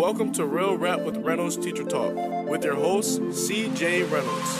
Welcome to Real Rap with Reynolds Teacher Talk with your host, CJ Reynolds.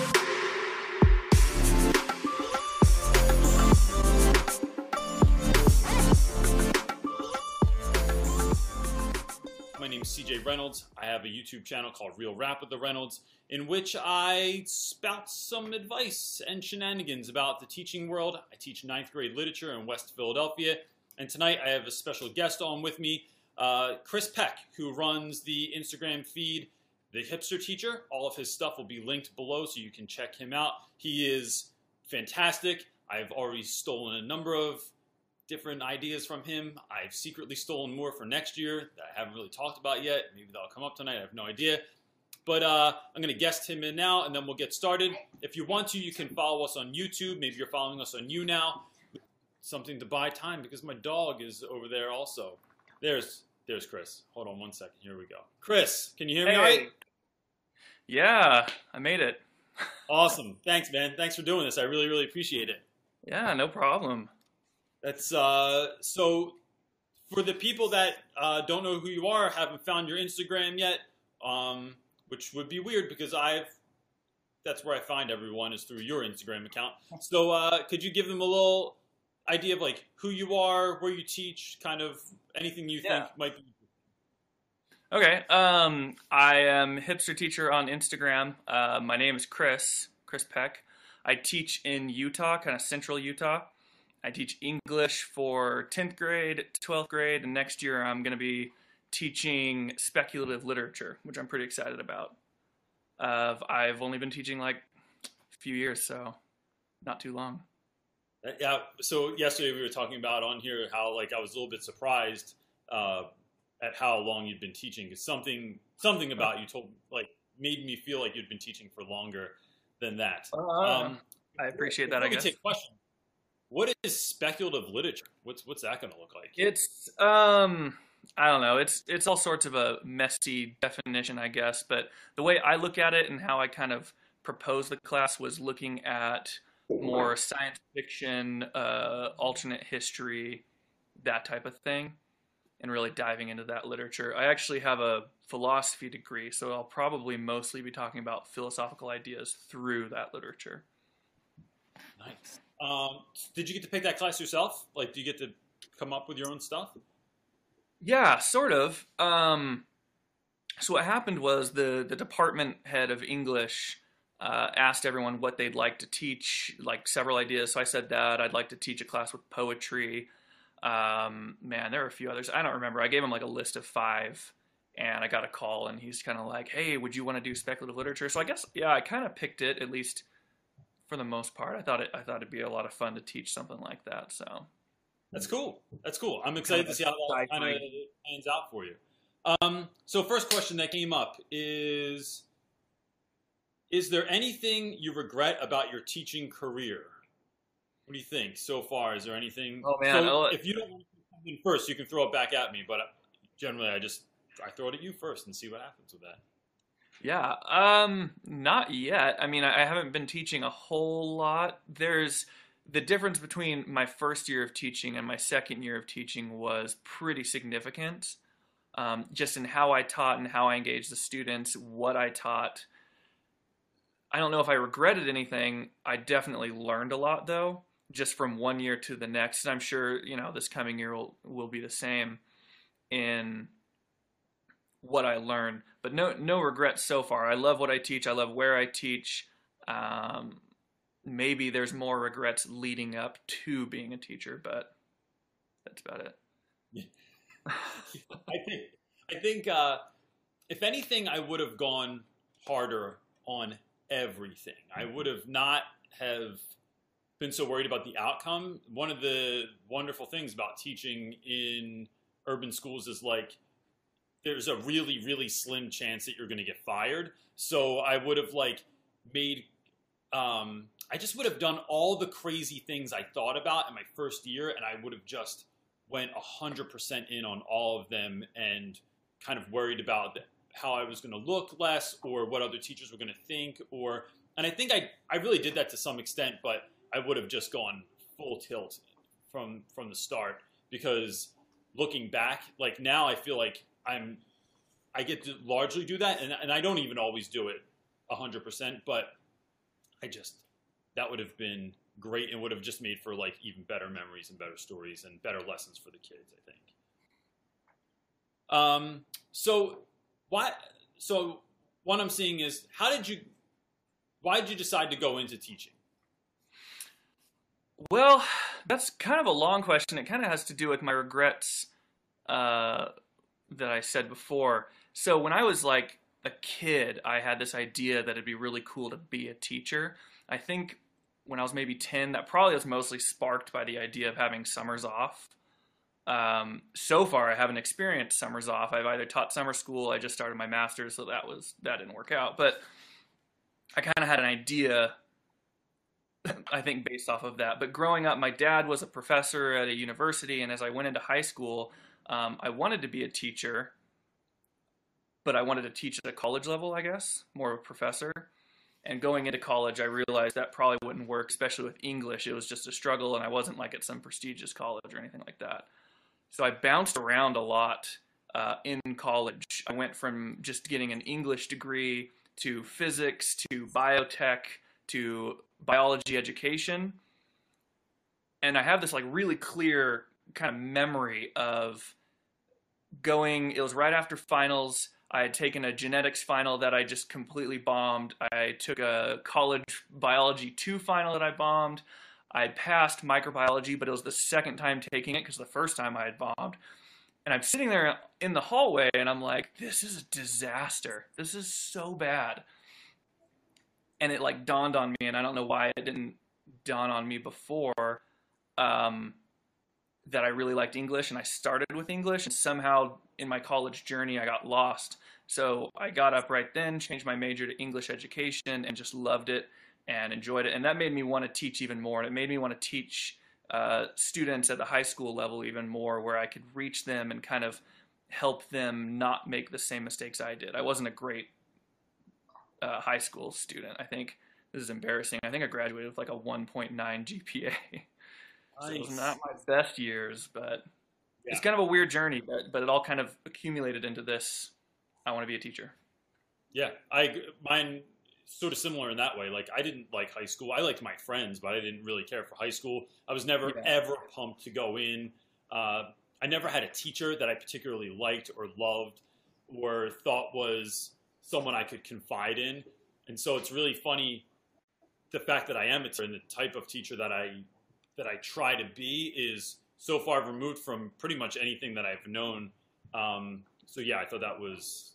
My name is CJ Reynolds. I have a YouTube channel called Real Rap with the Reynolds, in which I spout some advice and shenanigans about the teaching world. I teach ninth grade literature in West Philadelphia, and tonight I have a special guest on with me, uh, Chris Peck, who runs the Instagram feed, The Hipster Teacher. All of his stuff will be linked below so you can check him out. He is fantastic. I've already stolen a number of different ideas from him. I've secretly stolen more for next year that I haven't really talked about yet. Maybe that'll come up tonight. I have no idea. But uh, I'm going to guest him in now, and then we'll get started. If you want to, you can follow us on YouTube. Maybe you're following us on YouNow. Something to buy time because my dog is over there also. There's there's Chris. Hold on one second. Here we go. Chris, can you hear me all right? Yeah, I made it. Awesome. Thanks, man. Thanks for doing this. I really, really appreciate it. Yeah, no problem. That's uh, so for the people that uh, don't know who you are, haven't found your Instagram yet, um, which would be weird because I've that's where I find everyone is through your Instagram account. So uh, could you give them a little idea of like who you are, where you teach, kind of anything you Yeah. think might be Okay, um, I am hipster teacher on Instagram. Uh, my name is Chris, Chris Peck. I teach in Utah, kind of central Utah. I teach English for 10th grade, 12th grade, and next year I'm going to be teaching speculative literature, which I'm pretty excited about. Uh, I've only been teaching like a few years, so not too long. Uh, Yeah. So yesterday we were talking about on here how like I was a little bit surprised uh, at how long you'd been teaching because Something something about you told like made me feel like you'd been teaching for longer than that. Um, I appreciate that, I guess. take questions. What is speculative literature? What's what's that going to look like? It's um I don't know. It's it's all sorts of a messy definition, I guess, but the way I look at it and how I kind of proposed the class was looking at more science fiction, uh, alternate history, that type of thing, and really diving into that literature. I actually have a philosophy degree, so I'll probably mostly be talking about philosophical ideas through that literature. Nice. Um, did you get to pick that class yourself? Like, do you get to come up with your own stuff? Yeah, sort of. Um, so what happened was the the department head of English uh, asked everyone what they'd like to teach, like several ideas. So I said that I'd like to teach a class with poetry. Um, man, there were a few others. I don't remember. I gave him like a list of five, and I got a call, and he's kind of like, "Hey, would you want to do speculative literature?" So I guess yeah, I kind of picked it at least for the most part. I thought it I thought it'd be a lot of fun to teach something like that. So. That's cool. That's cool. I'm excited to see how that kind of pans out for you. Um, so, first question that came up is: Is there anything you regret about your teaching career? What do you think so far? Is there anything? Oh, man, So if you don't want to say something first, you can throw it back at me. But uh, generally, I just I throw it at you first and see what happens with that. Yeah, um, not yet. I mean, I I haven't been teaching a whole lot. There's the difference between my first year of teaching and my second year of teaching was pretty significant. Um, just in how I taught and how I engaged the students, what I taught. I don't know if I regretted anything. I definitely learned a lot though, just from one year to the next. And I'm sure, you know, this coming year will, will be the same in what I learned, but no no regrets so far. I love what I teach. I love where I teach. Um, maybe there's more regrets leading up to being a teacher, but that's about it. I think I think uh, if anything, I would have gone harder on everything. I would have not have been so worried about the outcome. One of the wonderful things about teaching in urban schools is like there's a really really slim chance that you're going to get fired. So I would have like made um, I just would have done all the crazy things I thought about in my first year, and I would have just went 100% in on all of them and kind of worried about how I was going to look less or what other teachers were going to think or and I think I I really did that to some extent but I would have just gone full tilt from from the start because looking back like now I feel like I'm I get to largely do that, and and I don't even always do it hundred percent, but I just that would have been great and would have just made for like even better memories and better stories and better lessons for the kids. I think. Um. So why? So what I'm seeing is how did you? Why did you decide to go into teaching? Well, that's kind of a long question. It kind of has to do with my regrets uh, that I said before. So when I was like a kid, I had this idea that it'd be really cool to be a teacher. I think when I was maybe 10, that probably was mostly sparked by the idea of having summers off. Um, so far, I haven't experienced summers off. I've either taught summer school, I just started my master's, so that was that didn't work out. But I kind of had an idea, I think, based off of that. But growing up, my dad was a professor at a university, and as I went into high school, um, I wanted to be a teacher, but I wanted to teach at a college level, I guess, more of a professor. And going into college, I realized that probably wouldn't work, especially with English. It was just a struggle, and I wasn't like at some prestigious college or anything like that. So I bounced around a lot uh, in college. I went from just getting an English degree to physics to biotech to biology education. And I have this like really clear kind of memory of going, it was right after finals. I had taken a genetics final that I just completely bombed. I took a college biology 2 final that I bombed. I passed microbiology, but it was the second time taking it because the first time I had bombed. And I'm sitting there in the hallway and I'm like, this is a disaster. This is so bad. And it like dawned on me, and I don't know why it didn't dawn on me before, um, that I really liked English and I started with English. And somehow in my college journey, I got lost. So I got up right then, changed my major to English education, and just loved it and enjoyed it. And that made me want to teach even more. And it made me want to teach uh, students at the high school level even more, where I could reach them and kind of help them not make the same mistakes I did. I wasn't a great uh, high school student. I think this is embarrassing. I think I graduated with like a 1.9 GPA. Nice. so it was not my best years, but yeah. it's kind of a weird journey. But but it all kind of accumulated into this. I want to be a teacher. Yeah, I mine sort of similar in that way. Like I didn't like high school. I liked my friends, but I didn't really care for high school. I was never yeah. ever pumped to go in. Uh, I never had a teacher that I particularly liked or loved or thought was someone I could confide in. And so it's really funny the fact that I am a teacher and the type of teacher that I that I try to be is so far removed from pretty much anything that I've known. Um, so yeah, I thought that was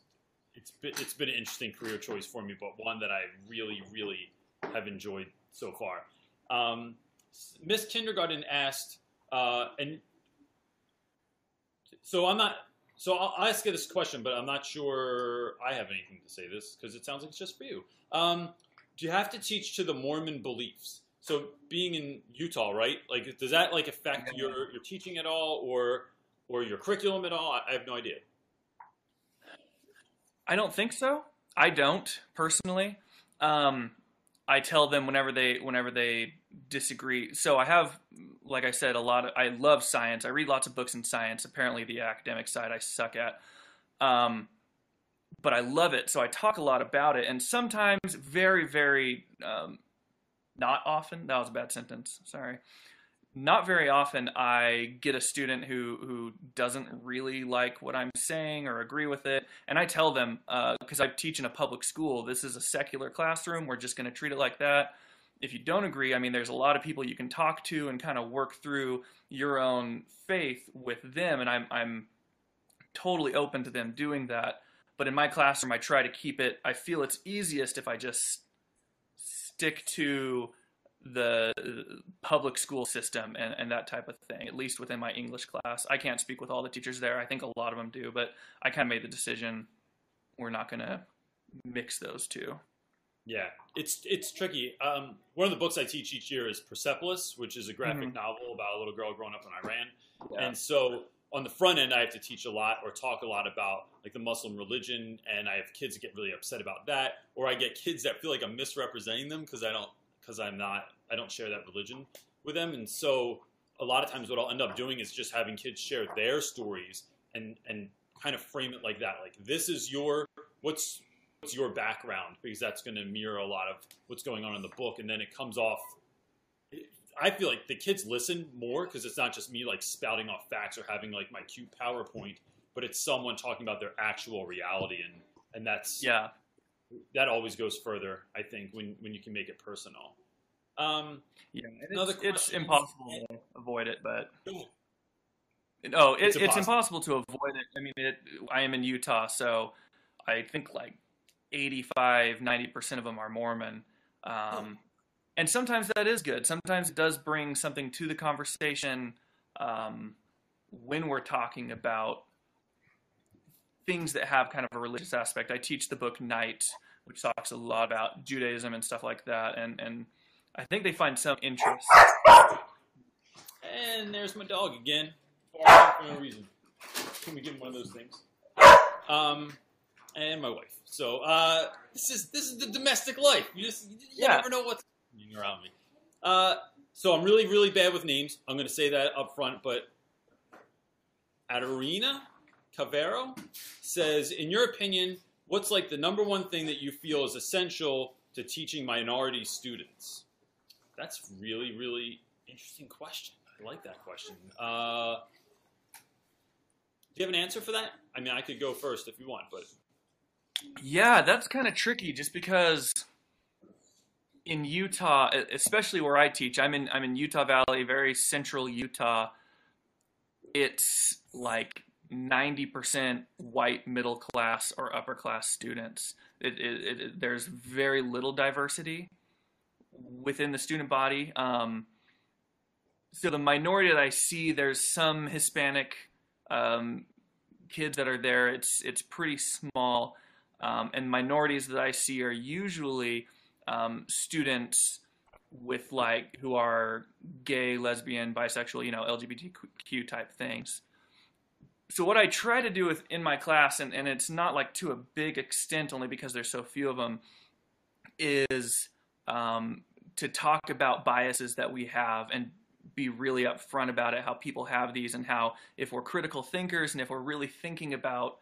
it's been, it's been an interesting career choice for me, but one that I really, really have enjoyed so far. Um, Miss Kindergarten asked, uh, and so I'm not. So I'll ask you this question, but I'm not sure I have anything to say this because it sounds like it's just for you. Um, do you have to teach to the Mormon beliefs? So being in Utah, right? Like, does that like affect your your teaching at all, or or your curriculum at all? I have no idea. I don't think so. I don't personally. Um, I tell them whenever they whenever they disagree. So I have, like I said, a lot of. I love science. I read lots of books in science. Apparently, the academic side I suck at. Um, but I love it, so I talk a lot about it. And sometimes, very, very, um, not often. That was a bad sentence. Sorry not very often I get a student who who doesn't really like what I'm saying or agree with it, and I tell them because uh, I teach in a public school. This is a secular classroom. We're just going to treat it like that. If you don't agree, I mean, there's a lot of people you can talk to and kind of work through your own faith with them, and I'm I'm totally open to them doing that. But in my classroom, I try to keep it. I feel it's easiest if I just stick to the public school system and, and that type of thing, at least within my English class. I can't speak with all the teachers there. I think a lot of them do, but I kind of made the decision we're not going to mix those two. Yeah, it's it's tricky. Um, one of the books I teach each year is Persepolis, which is a graphic mm-hmm. novel about a little girl growing up in Iran. Yeah. And so on the front end, I have to teach a lot or talk a lot about like the Muslim religion, and I have kids that get really upset about that, or I get kids that feel like I'm misrepresenting them because I don't because I'm not I don't share that religion with them, and so a lot of times what I'll end up doing is just having kids share their stories and and kind of frame it like that. Like this is your what's what's your background because that's going to mirror a lot of what's going on in the book, and then it comes off. I feel like the kids listen more because it's not just me like spouting off facts or having like my cute PowerPoint, but it's someone talking about their actual reality, and and that's Yeah. that always goes further. I think when when you can make it personal. Um, Yeah. It's, it's impossible to avoid it, but No. no, it, It's it's, impossible. impossible to avoid it. I mean, it, I am in Utah, so I think like 85, 90% of them are Mormon. Um, and sometimes that is good. Sometimes it does bring something to the conversation um, when we're talking about things that have kind of a religious aspect. I teach the book Night, which talks a lot about Judaism and stuff like that, and and I think they find some interest. And there's my dog again, for no reason. Can we give him one of those things? Um, and my wife. So uh, this is this is the domestic life. You just you Yeah. never know what's happening around me. Uh, so I'm really really bad with names. I'm going to say that up front. But Adarina Cavero says, in your opinion, what's like the number one thing that you feel is essential to teaching minority students? That's really really interesting question. I like that question. Uh, do you have an answer for that? I mean, I could go first if you want, but Yeah, that's kind of tricky just because in Utah, especially where I teach, I'm in I'm in Utah Valley, very central Utah. It's like 90% white middle class or upper class students. It, it, it, there's very little diversity within the student body. Um, so the minority that I see, there's some Hispanic um, kids that are there. It's it's pretty small, um, and minorities that I see are usually um, students with like who are gay, lesbian, bisexual, you know, LGBTQ type things. So what I try to do with in my class, and, and it's not like to a big extent, only because there's so few of them, is um, to talk about biases that we have and be really upfront about it, how people have these, and how if we're critical thinkers and if we're really thinking about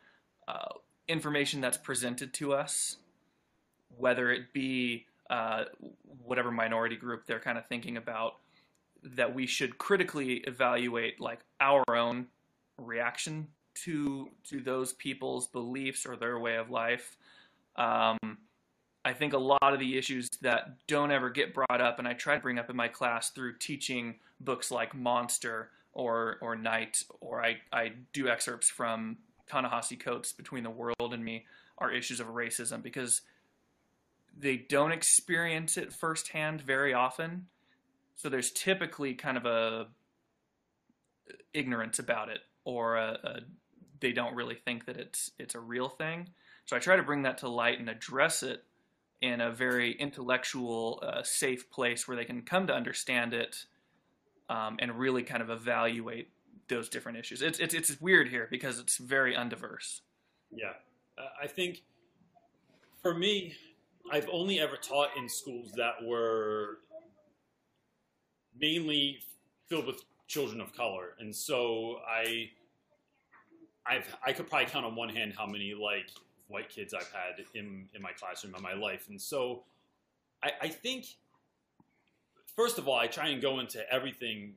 uh, information that's presented to us, whether it be uh, whatever minority group they're kind of thinking about, that we should critically evaluate like our own reaction to to those people's beliefs or their way of life. Um, I think a lot of the issues that don't ever get brought up, and I try to bring up in my class through teaching books like Monster or or Night, or I, I do excerpts from Ta-Nehisi Coates' Between the World and Me, are issues of racism because they don't experience it firsthand very often. So there's typically kind of a uh, ignorance about it, or a, a, they don't really think that it's it's a real thing. So I try to bring that to light and address it in a very intellectual, uh, safe place where they can come to understand it um, and really kind of evaluate those different issues. It's, it's it's weird here because it's very undiverse. yeah, uh, I think for me, I've only ever taught in schools that were mainly filled with children of color, and so I, I've I could probably count on one hand how many like white kids I've had in in my classroom in my life, and so I, I think first of all I try and go into everything,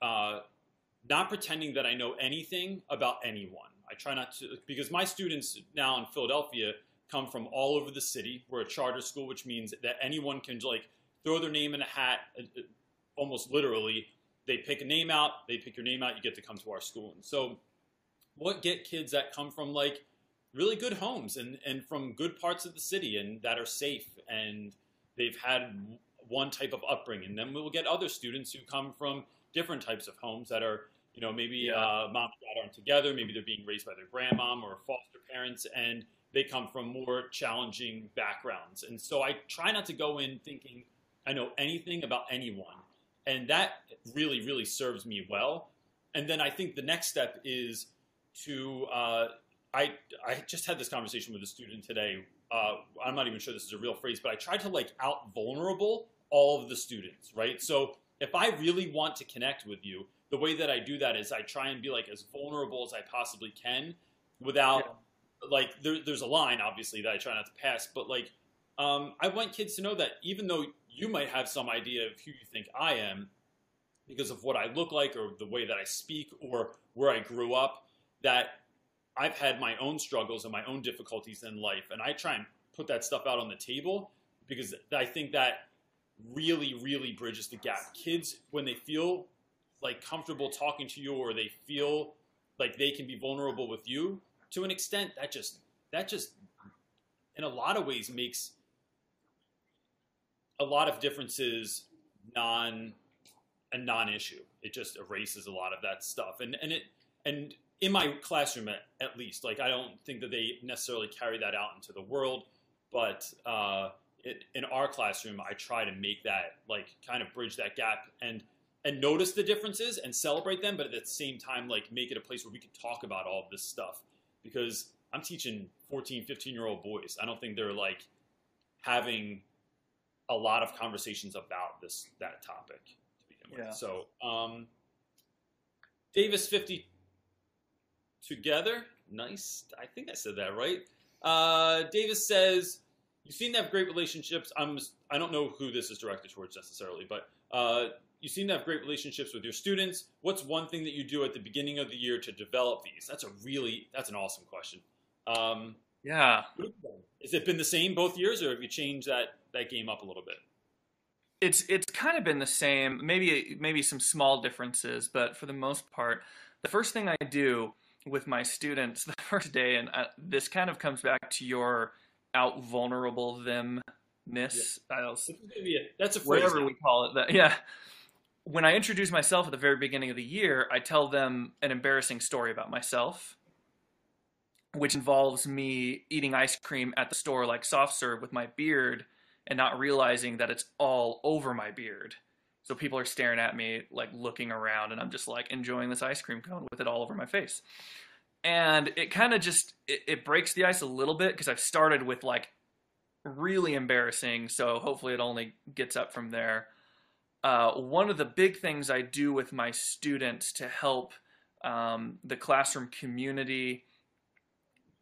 uh, not pretending that I know anything about anyone. I try not to because my students now in Philadelphia come from all over the city. We're a charter school, which means that anyone can like throw their name in a hat, uh, uh, almost literally. They pick a name out, they pick your name out, you get to come to our school. And so, what get kids that come from like really good homes and and from good parts of the city and that are safe and they've had one type of upbringing. Then we'll get other students who come from different types of homes that are you know maybe Yeah. uh, mom and dad aren't together, maybe they're being raised by their grandmom or foster parents and they come from more challenging backgrounds. And so I try not to go in thinking I know anything about anyone. And that really, really serves me well. And then I think the next step is to, uh, I, I just had this conversation with a student today. Uh, I'm not even sure this is a real phrase, but I tried to like out vulnerable all of the students, right? So if I really want to connect with you, the way that I do that is I try and be like as vulnerable as I possibly can without like there, there's a line obviously that I try not to pass, but like um, I want kids to know that even though you might have some idea of who you think I am because of what I look like or the way that I speak or where I grew up, that I've had my own struggles and my own difficulties in life, and I try and put that stuff out on the table because I think that really, really bridges the gap. Kids, when they feel like comfortable talking to you or they feel like they can be vulnerable with you, to an extent, that just that just in a lot of ways makes a lot of differences non a non-issue. It just erases a lot of that stuff, and and it and in my classroom at, at least, like I don't think that they necessarily carry that out into the world, but uh, it, in our classroom, I try to make that like kind of bridge that gap and and notice the differences and celebrate them, but at the same time, like make it a place where we can talk about all of this stuff because I'm teaching 14, 15 year old boys. I don't think they're like having a lot of conversations about this that topic to begin with. Yeah. So, um, Davis 50 together. Nice. I think I said that right. Uh, Davis says, "You seem to have great relationships." I'm. I don't know who this is directed towards necessarily, but uh, you seem to have great relationships with your students. What's one thing that you do at the beginning of the year to develop these? That's a really. That's an awesome question. Um, Yeah. has it been the same both years, or have you changed that that game up a little bit? It's it's kind of been the same, maybe maybe some small differences, but for the most part, the first thing I do with my students the first day, and uh, this kind of comes back to your out vulnerable themness. I don't, This is gonna be a- That's a phrase. whatever we call it. That yeah. When I introduce myself at the very beginning of the year, I tell them an embarrassing story about myself, which involves me eating ice cream at the store like soft serve with my beard and not realizing that it's all over my beard. So people are staring at me, like looking around, and I'm just like enjoying this ice cream cone with it all over my face. And it kind of just it, it breaks the ice a little bit because I've started with like really embarrassing. So hopefully it only gets up from there. Uh, one of the big things I do with my students to help um, the classroom community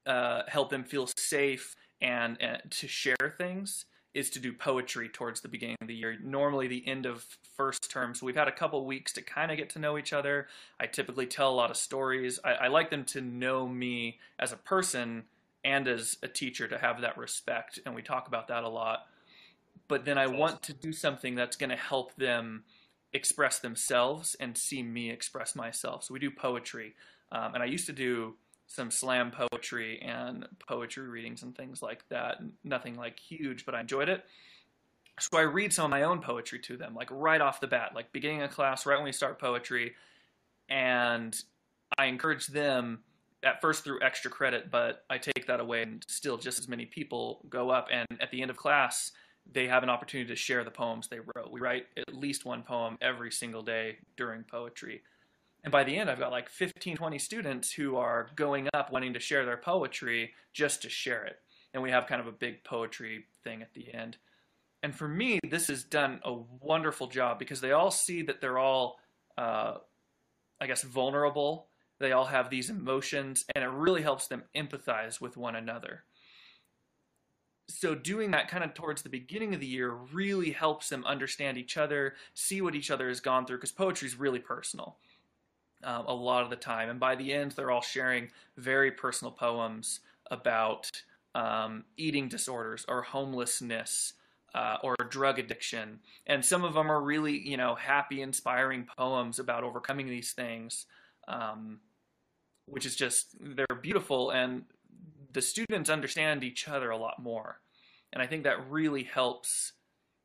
uh, help them feel safe and, and to share things is to do poetry towards the beginning of the year. Normally, the end of first term. So we've had a couple weeks to kind of get to know each other. I typically tell a lot of stories. I, I like them to know me as a person and as a teacher to have that respect, and we talk about that a lot. But then I That's want to do something that's going to help them express themselves and see me express myself. So we do poetry, um, and I used to do some slam poetry and poetry readings and things like that. Nothing like huge, but I enjoyed it. So I read some of my own poetry to them, like right off the bat, like beginning of class, right when we start poetry, and I encourage them at first through extra credit, but I take that away and still just as many people go up. And at the end of class, they have an opportunity to share the poems they wrote. We write at least one poem every single day during poetry. And by the end, I've got like 15, 20 students who are going up wanting to share their poetry just to share it. And we have kind of a big poetry thing at the end. And for me, this has done a wonderful job because they all see that they're all, uh, I guess, vulnerable. They all have these emotions, and it really helps them empathize with one another so doing that kind of towards the beginning of the year really helps them understand each other see what each other has gone through because poetry is really personal um, a lot of the time and by the end they're all sharing very personal poems about um, eating disorders or homelessness uh, or drug addiction and some of them are really you know happy inspiring poems about overcoming these things um, which is just they're beautiful and the students understand each other a lot more. And I think that really helps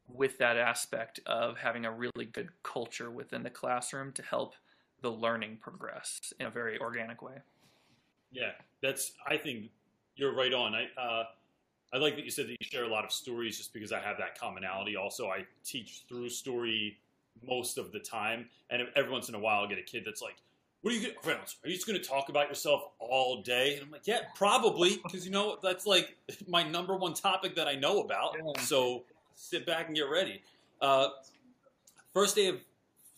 with that aspect of having a really good culture within the classroom to help the learning progress in a very organic way. Yeah, that's. I think you're right on. I uh, I like that you said that you share a lot of stories, just because I have that commonality. Also, I teach through story most of the time, and every once in a while, I'll get a kid that's like, "What are you going, Reynolds? Are you just going to talk about yourself all day?" And I'm like, "Yeah, probably, because you know that's like my number one topic that I know about. Yeah. So sit back and get ready." Uh, first day of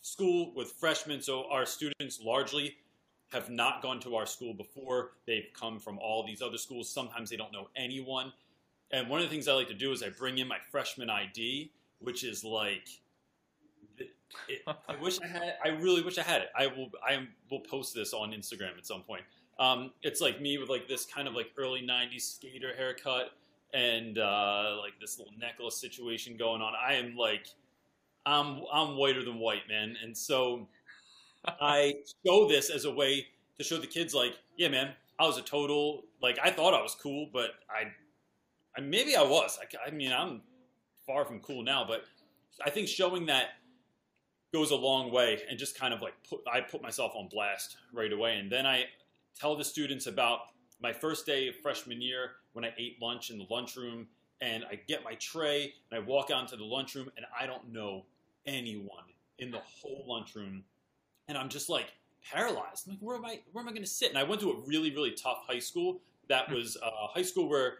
school with freshmen, so our students largely have not gone to our school before. They've come from all these other schools. Sometimes they don't know anyone. And one of the things I like to do is I bring in my freshman ID, which is like, it, I wish I had. I really wish I had it. I will. I will post this on Instagram at some point. Um, it's like me with like this kind of like early '90s skater haircut and uh, like this little necklace situation going on. I am like, I'm I'm whiter than white, man. And so I show this as a way to show the kids, like, yeah, man, I was a total like I thought I was cool, but I, I maybe I was. I, I mean, I'm far from cool now, but I think showing that goes a long way and just kind of like put I put myself on blast right away, and then I tell the students about my first day of freshman year when I ate lunch in the lunchroom, and I get my tray and I walk out into the lunchroom, and I don't know anyone in the whole lunchroom and I'm just like paralyzed. I'm like, where am I? Where am I going to sit? And I went to a really, really tough high school. That was a high school where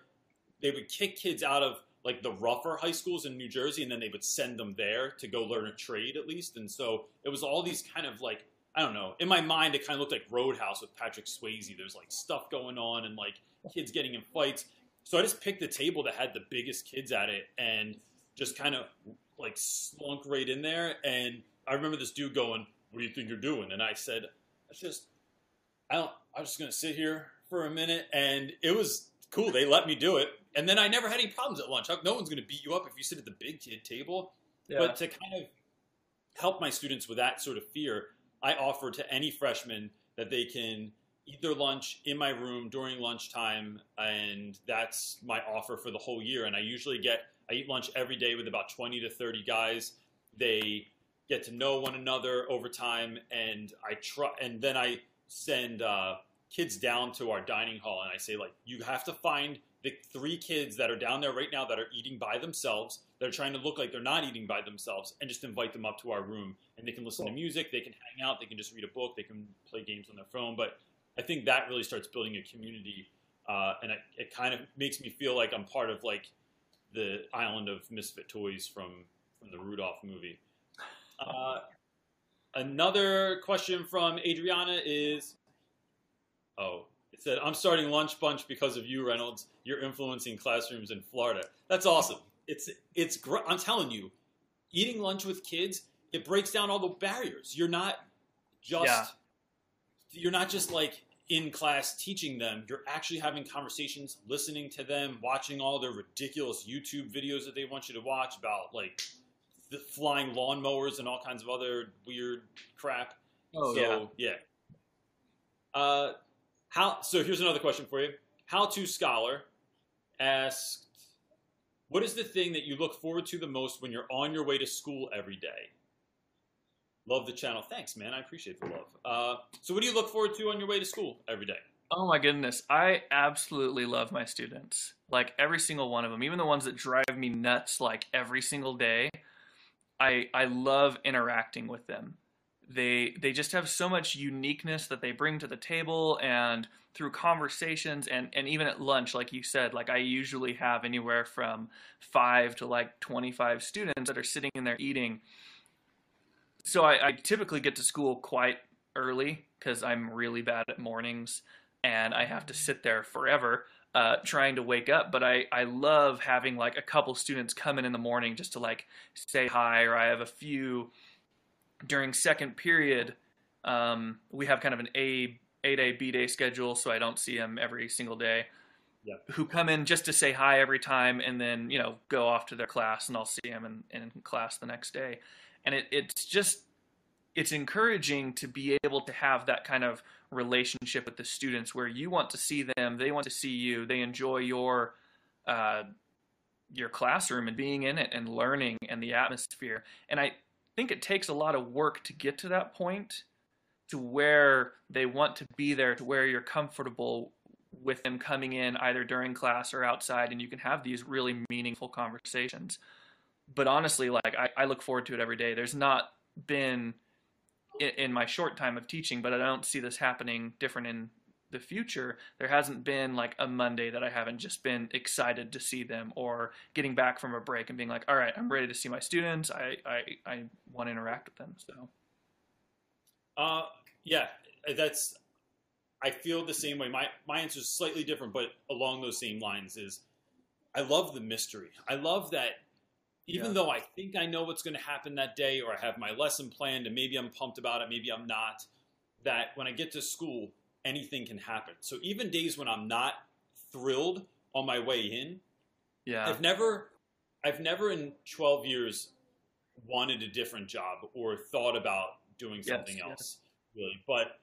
they would kick kids out of like the rougher high schools in New Jersey, and then they would send them there to go learn a trade at least. And so it was all these kind of like I don't know. In my mind, it kind of looked like Roadhouse with Patrick Swayze. There's like stuff going on and like kids getting in fights. So I just picked the table that had the biggest kids at it and just kind of like slunk right in there. And I remember this dude going, "What do you think you're doing?" And I said, "I just, I don't. I'm just gonna sit here for a minute." And it was cool. They let me do it, and then I never had any problems at lunch. No one's gonna beat you up if you sit at the big kid table. Yeah. But to kind of help my students with that sort of fear, I offer to any freshman that they can eat their lunch in my room during lunchtime, and that's my offer for the whole year. And I usually get I eat lunch every day with about twenty to thirty guys. They get to know one another over time, and I try, and then I send uh, kids down to our dining hall, and I say like, you have to find the three kids that are down there right now that are eating by themselves. They're trying to look like they're not eating by themselves, and just invite them up to our room, and they can listen to music, they can hang out, they can just read a book, they can play games on their phone. But I think that really starts building a community, uh, and it, it kind of makes me feel like I'm part of like the island of misfit toys from from the Rudolph movie. Uh, another question from Adriana is, oh, it said, "I'm starting Lunch Bunch because of you, Reynolds. You're influencing classrooms in Florida. That's awesome. It's it's great. I'm telling you, eating lunch with kids, it breaks down all the barriers. You're not just Yeah. you're not just like in class teaching them. You're actually having conversations, listening to them, watching all their ridiculous YouTube videos that they want you to watch about like the flying lawnmowers and all kinds of other weird crap. Oh so, yeah. yeah. Uh, how? So here's another question for you. How to scholar asked, "What is the thing that you look forward to the most when you're on your way to school every day?" Love the channel. Thanks, man. I appreciate the love. Uh, so, what do you look forward to on your way to school every day? Oh my goodness, I absolutely love my students. Like every single one of them, even the ones that drive me nuts like every single day. I I love interacting with them. They they just have so much uniqueness that they bring to the table and through conversations and and even at lunch like you said, like I usually have anywhere from 5 to like 25 students that are sitting in there eating. So I, I typically get to school quite early because I'm really bad at mornings and I have to sit there forever uh, trying to wake up. But I, I love having like a couple students come in in the morning just to like say hi, or I have a few during second period. Um, we have kind of an A A day B day schedule, so I don't see them every single day. Yeah. Who come in just to say hi every time, and then you know go off to their class, and I'll see them in, in class the next day. And it, it's just it's encouraging to be able to have that kind of relationship with the students where you want to see them, they want to see you, they enjoy your uh, your classroom and being in it and learning and the atmosphere. And I think it takes a lot of work to get to that point to where they want to be there, to where you're comfortable with them coming in either during class or outside, and you can have these really meaningful conversations. But honestly, like I, I look forward to it every day. There's not been in, in my short time of teaching, but I don't see this happening different in the future. There hasn't been like a Monday that I haven't just been excited to see them or getting back from a break and being like, all right, I'm ready to see my students. I, I, I want to interact with them. So Uh, yeah, that's I feel the same way. My my answer is slightly different, but along those same lines is I love the mystery. I love that even Yeah. though I think I know what's going to happen that day or I have my lesson planned and maybe I'm pumped about it, maybe I'm not, that when I get to school, anything can happen. So even days when I'm not thrilled on my way in, Yeah. I've never, I've never in 12 years wanted a different job or thought about doing something yes. else, really. But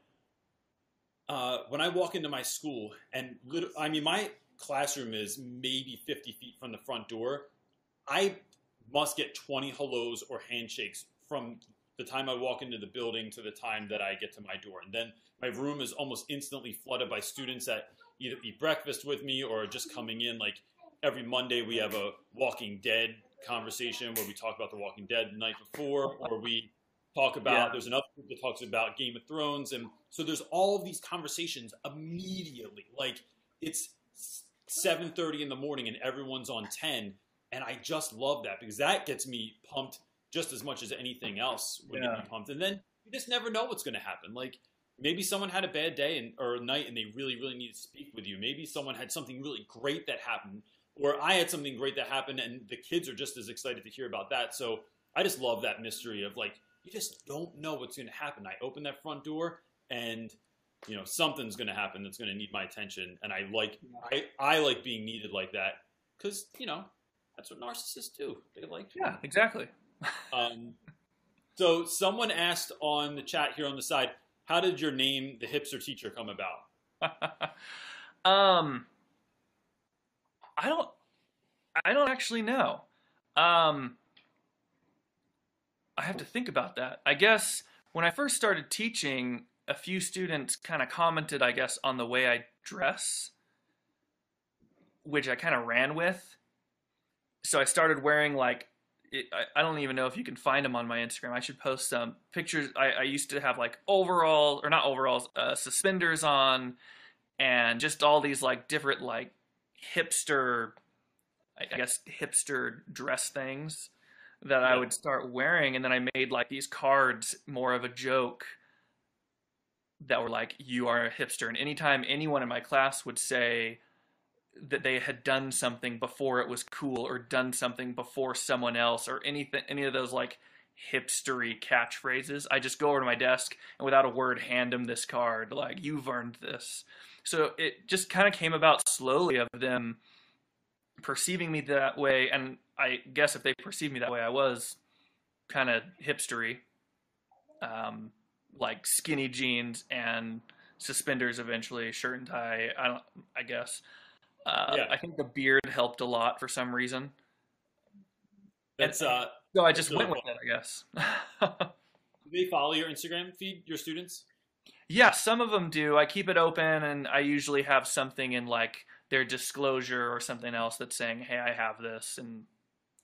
uh, when I walk into my school, and lit- I mean, my classroom is maybe 50 feet from the front door, I must get 20 hellos or handshakes from the time I walk into the building to the time that I get to my door. And then my room is almost instantly flooded by students that either eat breakfast with me or are just coming in. Like every Monday, we have a Walking Dead conversation where we talk about The Walking Dead the night before, or we talk about Yeah. there's another group that talks about Game of Thrones, and so there's all of these conversations immediately. Like it's 7:30 in the morning and everyone's on 10, and I just love that because that gets me pumped just as much as anything else would Yeah. get me pumped. And then you just never know what's going to happen. Like maybe someone had a bad day and, or a night and they really, really need to speak with you. Maybe someone had something really great that happened, or I had something great that happened, and the kids are just as excited to hear about that. So I just love that mystery of like you just don't know what's going to happen. I open that front door and you know something's going to happen that's going to need my attention, and I like I I like being needed like that because you know that's what narcissists do. They like Yeah, exactly. um, so someone asked on the chat here on the side, how did your name, the hipster teacher, come about? um, I don't, I don't actually know. Um, I have to think about that. I guess when I first started teaching, a few students kind of commented, I guess, on the way I dress, which I kind of ran with. So I started wearing like it, I, I don't even know if you can find them on my Instagram. I should post some pictures. I, I used to have like overall or not overalls, uh, suspenders on, and just all these like different like hipster, I I guess hipster dress things that I would start wearing, and then I made like these cards more of a joke that were like you are a hipster, and anytime anyone in my class would say that they had done something before it was cool or done something before someone else or anything any of those like hipstery catchphrases. I just go over to my desk and without a word hand them this card like you've earned this. So it just kind of came about slowly of them perceiving me that way and i guess if they perceived me that way i was kind of hipstery um, like skinny jeans and suspenders eventually shirt and tie i don't i guess uh, Yeah. I think the beard helped a lot for some reason. That's uh, So I just So- went with it, I guess. do they follow your Instagram feed, your students? yeah, some of them do. I keep it open, and I usually have something in like their disclosure or something else that's saying, "Hey, I have this," and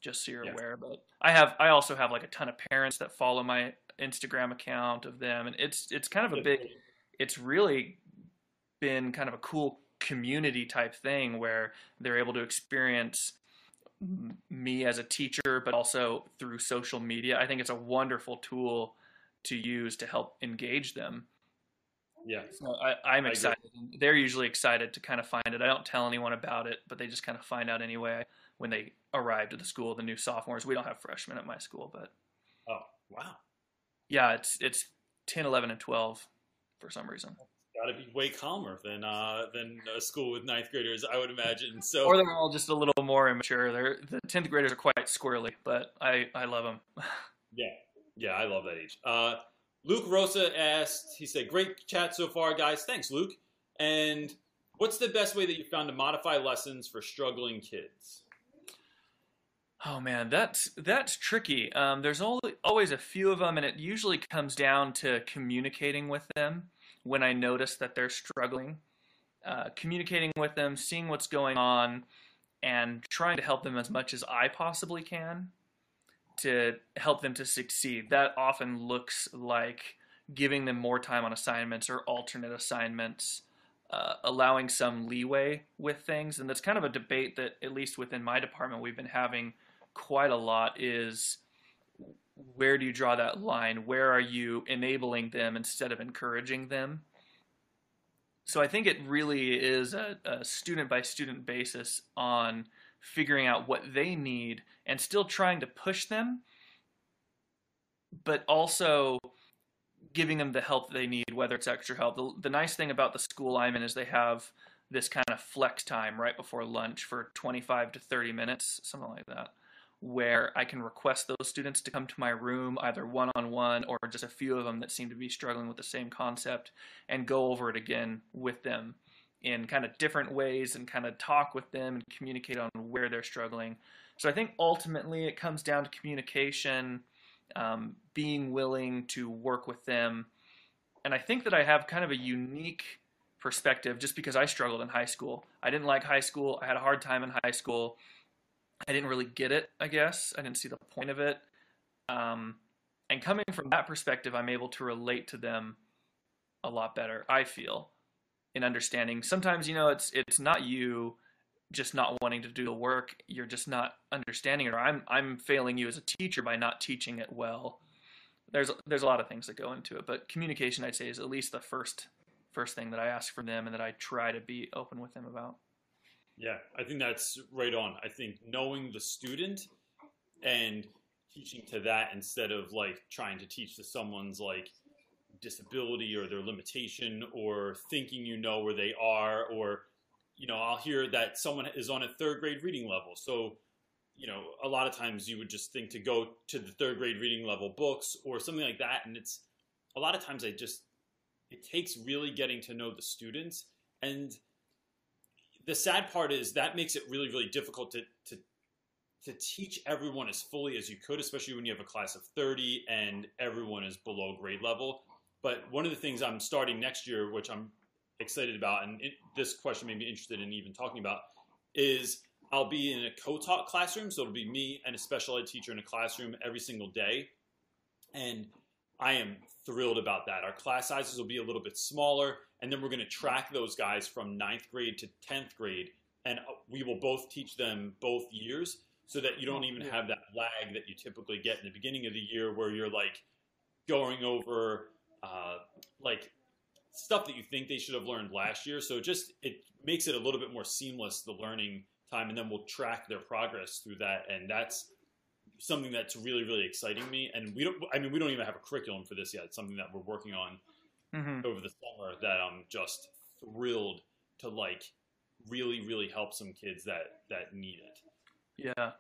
just so you're Yeah. aware. But I have, I also have like a ton of parents that follow my Instagram account of them, and it's it's kind of a big. It's really been kind of a cool community type thing where they're able to experience me as a teacher, but also through social media. I think it's a wonderful tool to use to help engage them. Yeah. So I, I'm excited. They're usually excited to kind of find it. I don't tell anyone about it, but they just kind of find out anyway when they arrive to the school. The new sophomores. We don't have freshmen at my school, but Oh, wow. yeah, it's it's 10, 11, and 12 for some reason. Got to be way calmer than uh, than a school with ninth graders, I would imagine. So Or they're all just a little more immature. They're the 10th graders are quite squirrely, but I I love them. Yeah, yeah, I love that age. Uh, Luke Rosa asked, he said, "Great chat so far, guys. Thanks, Luke. And what's the best way that you found to modify lessons for struggling kids?" Oh man, that's that's tricky. Um, there's al- always a few of them, and it usually comes down to communicating with them when I notice that they're struggling. Uh, communicating with them, seeing what's going on, and trying to help them as much as I possibly can to help them to succeed. That often looks like giving them more time on assignments or alternate assignments, uh, allowing some leeway with things. And that's kind of a debate that, at least within my department, we've been having quite a lot is where do you draw that line? Where are you enabling them instead of encouraging them? so I think it really is a, a student by student basis on figuring out what they need and still trying to push them, but also giving them the help they need, whether it's extra help. The, the nice thing about the school I'm in is they have this kind of flex time right before lunch for 25 to 30 minutes, something like that, where I can request those students to come to my room, either one on one or just a few of them that seem to be struggling with the same concept, and go over it again with them in kind of different ways and kind of talk with them and communicate on where they're struggling. So I think ultimately it comes down to communication, um, being willing to work with them. And I think that I have kind of a unique perspective just because I struggled in high school. I didn't like high school. I had a hard time in high school. I didn't really get it, I guess. I didn't see the point of it. Um, and coming from that perspective, I'm able to relate to them a lot better, I feel in understanding. Sometimes, you know, it's it's not you just not wanting to do the work. You're just not understanding it, or I'm I'm failing you as a teacher by not teaching it well. There's there's a lot of things that go into it, but communication, I'd say, is at least the first first thing that I ask from them and that I try to be open with them about. Yeah, I think that's right on. I think knowing the student and teaching to that instead of like trying to teach to someone's like disability or their limitation or thinking you know where they are or you know i'll hear that someone is on a third grade reading level so you know a lot of times you would just think to go to the third grade reading level books or something like that and it's a lot of times i just it takes really getting to know the students and the sad part is that makes it really really difficult to to to teach everyone as fully as you could especially when you have a class of 30 and everyone is below grade level but one of the things I'm starting next year, which I'm excited about, and it, this question made me interested in even talking about, is I'll be in a co-taught classroom. So it'll be me and a special ed teacher in a classroom every single day. And I am thrilled about that. Our class sizes will be a little bit smaller, and then we're going to track those guys from ninth grade to 10th grade. And uh, we will both teach them both years so that you don't even have that lag that you typically get in the beginning of the year where you're like going over uh, like stuff that you think they should have learned last year. So just it makes it a little bit more seamless the learning time, and then we'll track their progress through that, and that's something that's really really exciting me. And we don't, I mean, we don't even have a curriculum for this yet. It's something that we're working on mm-hmm. over the summer that I'm just thrilled to like really really help some kids that that need it. Yeah.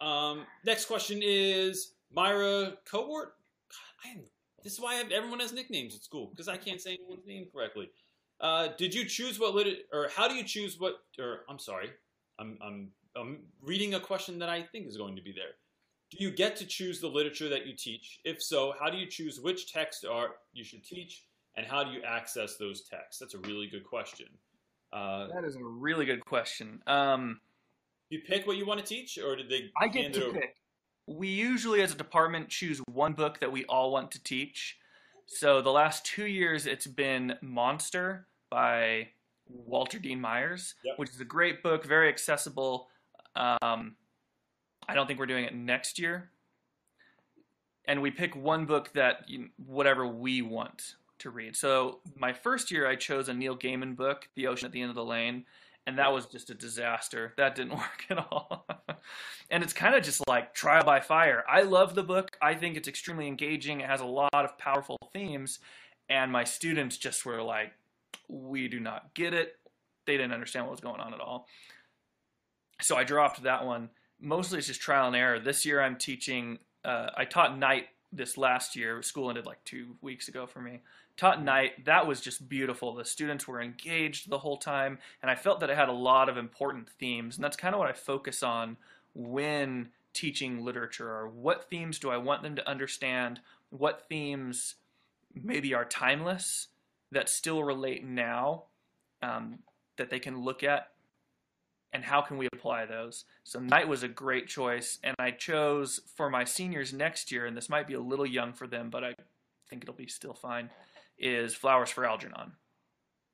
Um, next question is Myra Cobort. I am this is why have, everyone has nicknames at school because I can't say anyone's name correctly. Uh, did you choose what lit or how do you choose what? Or I'm sorry, I'm I'm I'm reading a question that I think is going to be there. Do you get to choose the literature that you teach? If so, how do you choose which text are you should teach, and how do you access those texts? That's a really good question. Uh, that is a really good question. Um, you pick what you want to teach, or did they? I get to pick we usually as a department choose one book that we all want to teach. So the last two years it's been Monster by Walter Dean Myers, yep. which is a great book, very accessible. Um, I don't think we're doing it next year. And we pick one book that you, whatever we want to read. So my first year I chose a Neil Gaiman book, The Ocean at the End of the Lane, and that was just a disaster. That didn't work at all. and it's kind of just like trial by fire. I love the book. I think it's extremely engaging. It has a lot of powerful themes, and my students just were like, "We do not get it." They didn't understand what was going on at all. So I dropped that one. Mostly it's just trial and error. This year I'm teaching. Uh, I taught night this last year. School ended like two weeks ago for me taught night. That was just beautiful. The students were engaged the whole time, and I felt that it had a lot of important themes. And that's kind of what I focus on when teaching literature or what themes do I want them to understand? What themes maybe are timeless that still relate now um, that they can look at and how can we apply those? So night was a great choice, and I chose for my seniors next year, and this might be a little young for them, but I think it'll be still fine is Flowers for Algernon.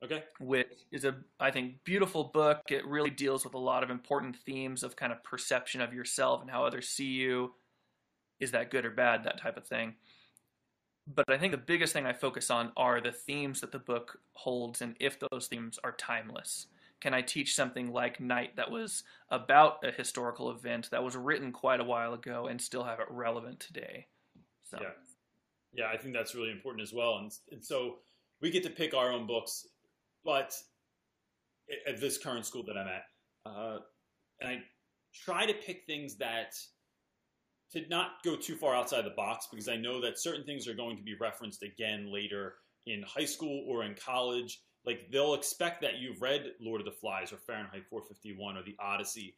Okay. Which is a, I think, beautiful book. It really deals with a lot of important themes of kind of perception of yourself and how others see you. Is that good or bad? That type of thing. but I think the biggest thing I focus on are the themes that the book holds and if those themes are timeless. Can I teach something like Night that was about a historical event that was written quite a while ago and still have it relevant today? So. Yeah. Yeah, I think that's really important as well. And, and so we get to pick our own books, but at this current school that I'm at, uh, and I try to pick things that to not go too far outside the box because I know that certain things are going to be referenced again later in high school or in college. Like they'll expect that you've read Lord of the Flies or Fahrenheit 451 or The Odyssey,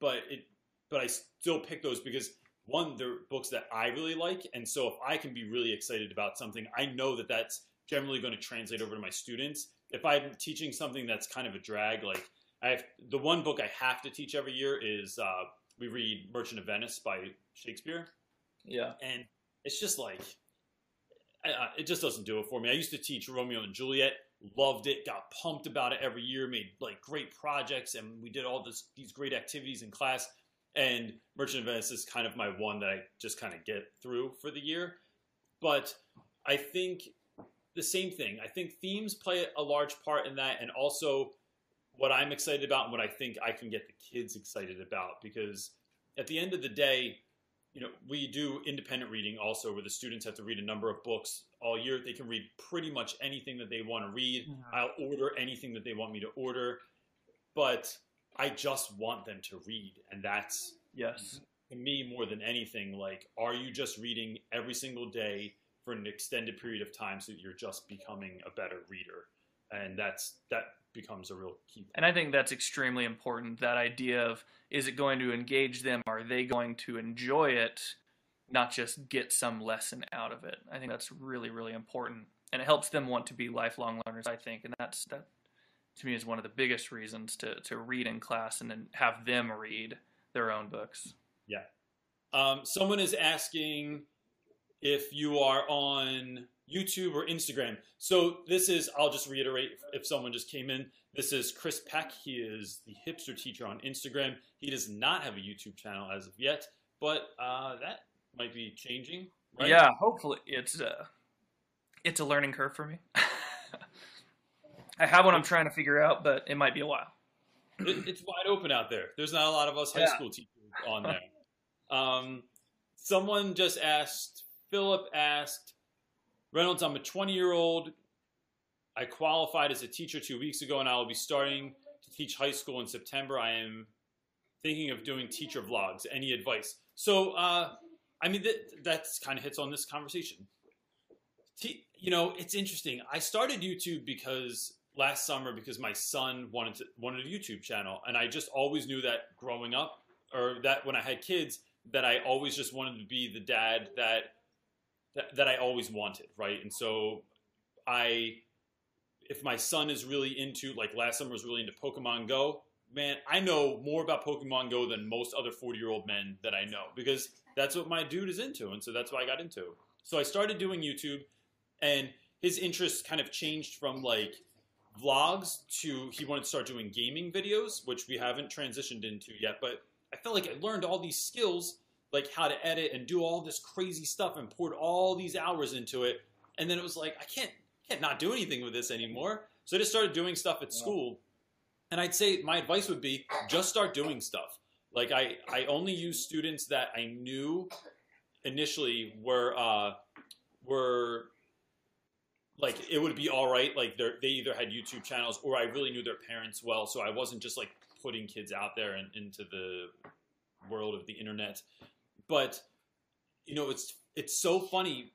but it but I still pick those because one, they're books that I really like, and so if I can be really excited about something, I know that that's generally going to translate over to my students. If I'm teaching something that's kind of a drag, like I have the one book I have to teach every year is uh, we read Merchant of Venice by Shakespeare. Yeah, and it's just like uh, it just doesn't do it for me. I used to teach Romeo and Juliet, loved it, got pumped about it every year, made like great projects, and we did all this these great activities in class. And Merchant of Venice is kind of my one that I just kind of get through for the year. But I think the same thing. I think themes play a large part in that, and also what I'm excited about and what I think I can get the kids excited about. Because at the end of the day, you know, we do independent reading also, where the students have to read a number of books all year. They can read pretty much anything that they want to read. Mm-hmm. I'll order anything that they want me to order, but I just want them to read, and that's yes to me more than anything. Like, are you just reading every single day for an extended period of time so that you're just becoming a better reader? And that's that becomes a real key. And I think that's extremely important. That idea of is it going to engage them? Are they going to enjoy it? Not just get some lesson out of it. I think that's really, really important, and it helps them want to be lifelong learners. I think, and that's that to me is one of the biggest reasons to, to read in class and then have them read their own books. Yeah. Um, someone is asking if you are on YouTube or Instagram. So this is, I'll just reiterate if someone just came in, this is Chris Peck. He is the hipster teacher on Instagram. He does not have a YouTube channel as of yet, but uh, that might be changing. Right? Yeah, hopefully it's uh, it's a learning curve for me. I have one I'm trying to figure out, but it might be a while. It, it's wide open out there. There's not a lot of us high yeah. school teachers on there. um, someone just asked, Philip asked, Reynolds, I'm a 20 year old. I qualified as a teacher two weeks ago, and I will be starting to teach high school in September. I am thinking of doing teacher vlogs. Any advice? So, uh, I mean, that kind of hits on this conversation. you know, it's interesting. I started YouTube because last summer because my son wanted to wanted a YouTube channel, and I just always knew that growing up, or that when I had kids, that I always just wanted to be the dad that that, that I always wanted, right? And so I, if my son is really into like last summer was really into Pokemon Go, man, I know more about Pokemon Go than most other forty year old men that I know because that's what my dude is into, and so that's why I got into. So I started doing YouTube, and his interests kind of changed from like vlogs to he wanted to start doing gaming videos, which we haven't transitioned into yet. But I felt like I learned all these skills, like how to edit and do all this crazy stuff, and poured all these hours into it. And then it was like I can't can't not do anything with this anymore. So I just started doing stuff at school. And I'd say my advice would be just start doing stuff. Like I, I only use students that I knew initially were uh, were like it would be all right. Like they either had YouTube channels or I really knew their parents well, so I wasn't just like putting kids out there and into the world of the internet. But you know, it's it's so funny.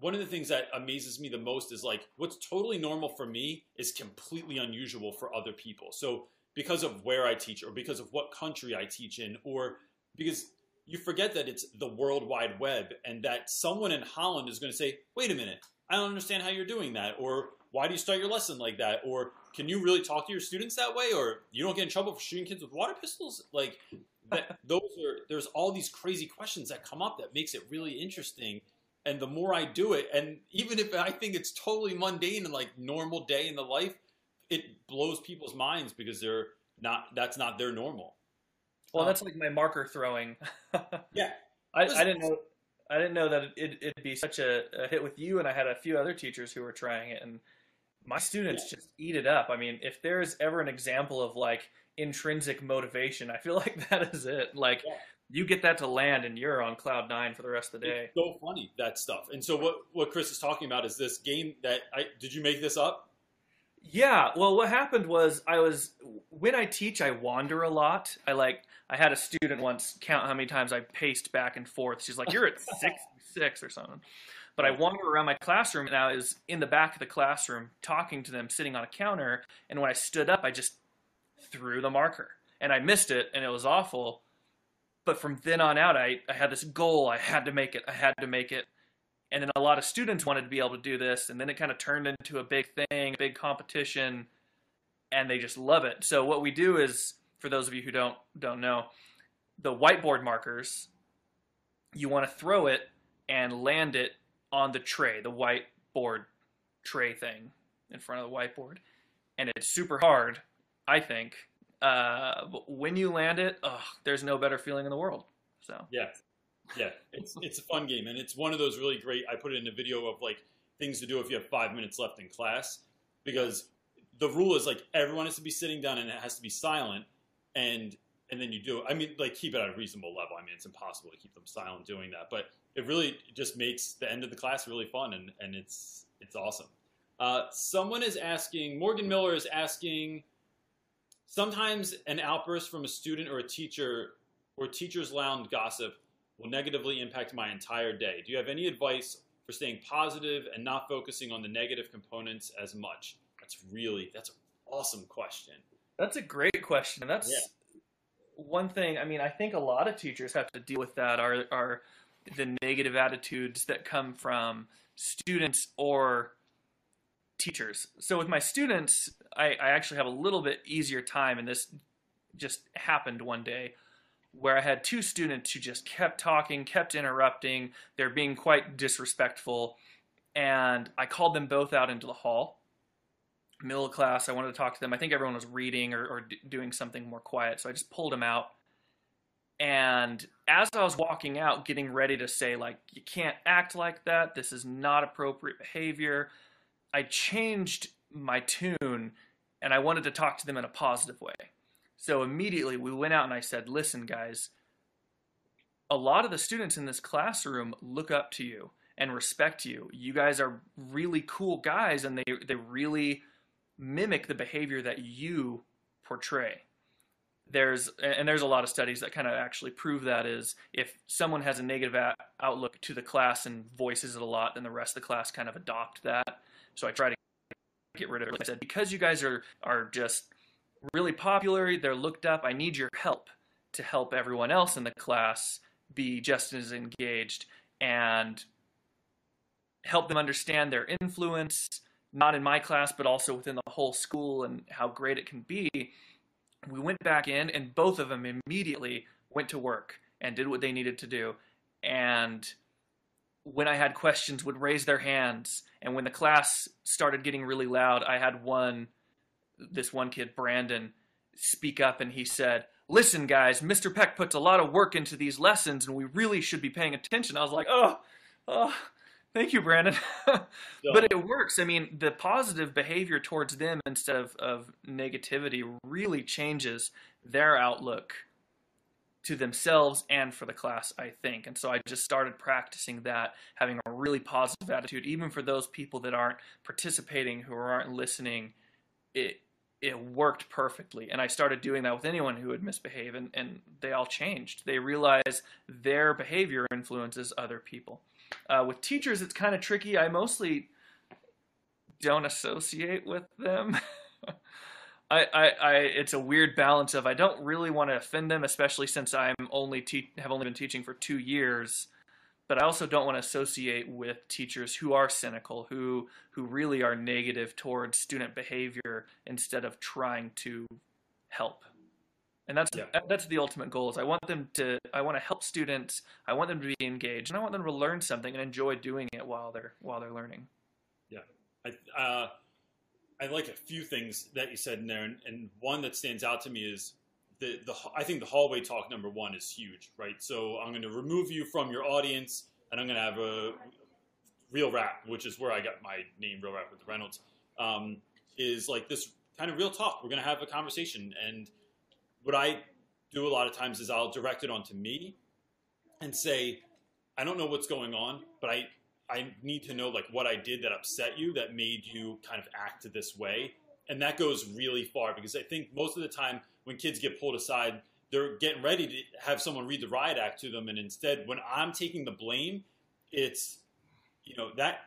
One of the things that amazes me the most is like what's totally normal for me is completely unusual for other people. So because of where I teach or because of what country I teach in or because you forget that it's the world wide web and that someone in Holland is going to say, "Wait a minute, I don't understand how you're doing that, or why do you start your lesson like that, or can you really talk to your students that way, or you don't get in trouble for shooting kids with water pistols? Like, that, those are there's all these crazy questions that come up that makes it really interesting. And the more I do it, and even if I think it's totally mundane and like normal day in the life, it blows people's minds because they're not that's not their normal. Well, um, that's like my marker throwing. yeah, I, I, didn't know I didn't know that it, it'd be such a, a hit with you, and I had a few other teachers who were trying it, and my students just eat it up. I mean, if there's ever an example of like intrinsic motivation, I feel like that is it. Like Yeah. you get that to land, and you're on cloud nine for the rest of the day. It's so funny that stuff. And so what what Chris is talking about is this game that I did you make this up? Yeah, well, what happened was I was when I teach, I wander a lot. I like I had a student once count how many times I paced back and forth. She's like, "You're at six six or something." But I wander around my classroom, and I was in the back of the classroom talking to them, sitting on a counter. And when I stood up, I just threw the marker, and I missed it, and it was awful. But from then on out, I, I had this goal. I had to make it. I had to make it and then a lot of students wanted to be able to do this and then it kind of turned into a big thing a big competition and they just love it so what we do is for those of you who don't don't know the whiteboard markers you want to throw it and land it on the tray the whiteboard tray thing in front of the whiteboard and it's super hard i think uh, when you land it ugh, there's no better feeling in the world so Yeah. Yeah. It's it's a fun game and it's one of those really great I put it in a video of like things to do if you have five minutes left in class. Because the rule is like everyone has to be sitting down and it has to be silent and and then you do it. I mean, like keep it at a reasonable level. I mean, it's impossible to keep them silent doing that, but it really just makes the end of the class really fun and, and it's it's awesome. Uh, someone is asking, Morgan Miller is asking, sometimes an outburst from a student or a teacher or teacher's lounge gossip will negatively impact my entire day. Do you have any advice for staying positive and not focusing on the negative components as much? That's really that's an awesome question. That's a great question. That's Yeah. one thing. I mean, I think a lot of teachers have to deal with that are are the negative attitudes that come from students or teachers. So with my students, I, I actually have a little bit easier time, and this just happened one day where I had two students who just kept talking, kept interrupting. They're being quite disrespectful, and I called them both out into the hall middle class. I wanted to talk to them. I think everyone was reading or, or doing something more quiet. So I just pulled them out. And as I was walking out, getting ready to say, like, you can't act like that. This is not appropriate behavior. I changed my tune and I wanted to talk to them in a positive way. So immediately we went out and I said, listen, guys, a lot of the students in this classroom look up to you and respect you. You guys are really cool guys and they, they really mimic the behavior that you portray. There's and there's a lot of studies that kind of actually prove that is if someone has a negative outlook to the class and voices it a lot, then the rest of the class kind of adopt that. So I try to get rid of it. I said because you guys are are just really popular, they're looked up. I need your help to help everyone else in the class be just as engaged and help them understand their influence not in my class, but also within the whole school and how great it can be. We went back in, and both of them immediately went to work and did what they needed to do. And when I had questions, would raise their hands. And when the class started getting really loud, I had one, this one kid, Brandon, speak up, and he said, "Listen, guys, Mr. Peck puts a lot of work into these lessons, and we really should be paying attention." I was like, "Oh, oh." Thank you, Brandon. but it works. I mean, the positive behavior towards them instead of, of negativity really changes their outlook to themselves and for the class, I think. And so I just started practicing that, having a really positive attitude, even for those people that aren't participating, who aren't listening. It it worked perfectly. And I started doing that with anyone who would misbehave, and, and they all changed. They realize their behavior influences other people. Uh, with teachers, it's kind of tricky. I mostly don't associate with them. I, I, I, it's a weird balance of I don't really want to offend them, especially since I'm only te- have only been teaching for two years. But I also don't want to associate with teachers who are cynical, who who really are negative towards student behavior instead of trying to help. And that's Yeah. that's the ultimate goal. Is I want them to I want to help students. I want them to be engaged, and I want them to learn something and enjoy doing it while they're while they're learning. I, uh, I like a few things that you said in there, and, and one that stands out to me is the the I think the hallway talk number one is huge, right? So I'm going to remove you from your audience, and I'm going to have a real rap, which is where I got my name, Real Rap with Reynolds, um, is like this kind of real talk. We're going to have a conversation. And what I do a lot of times is I'll direct it onto me and say, I don't know what's going on, but I, I need to know like what I did that upset you that made you kind of act this way. And that goes really far because I think most of the time when kids get pulled aside, they're getting ready to have someone read the riot act to them. And instead, when I'm taking the blame, it's, you know, that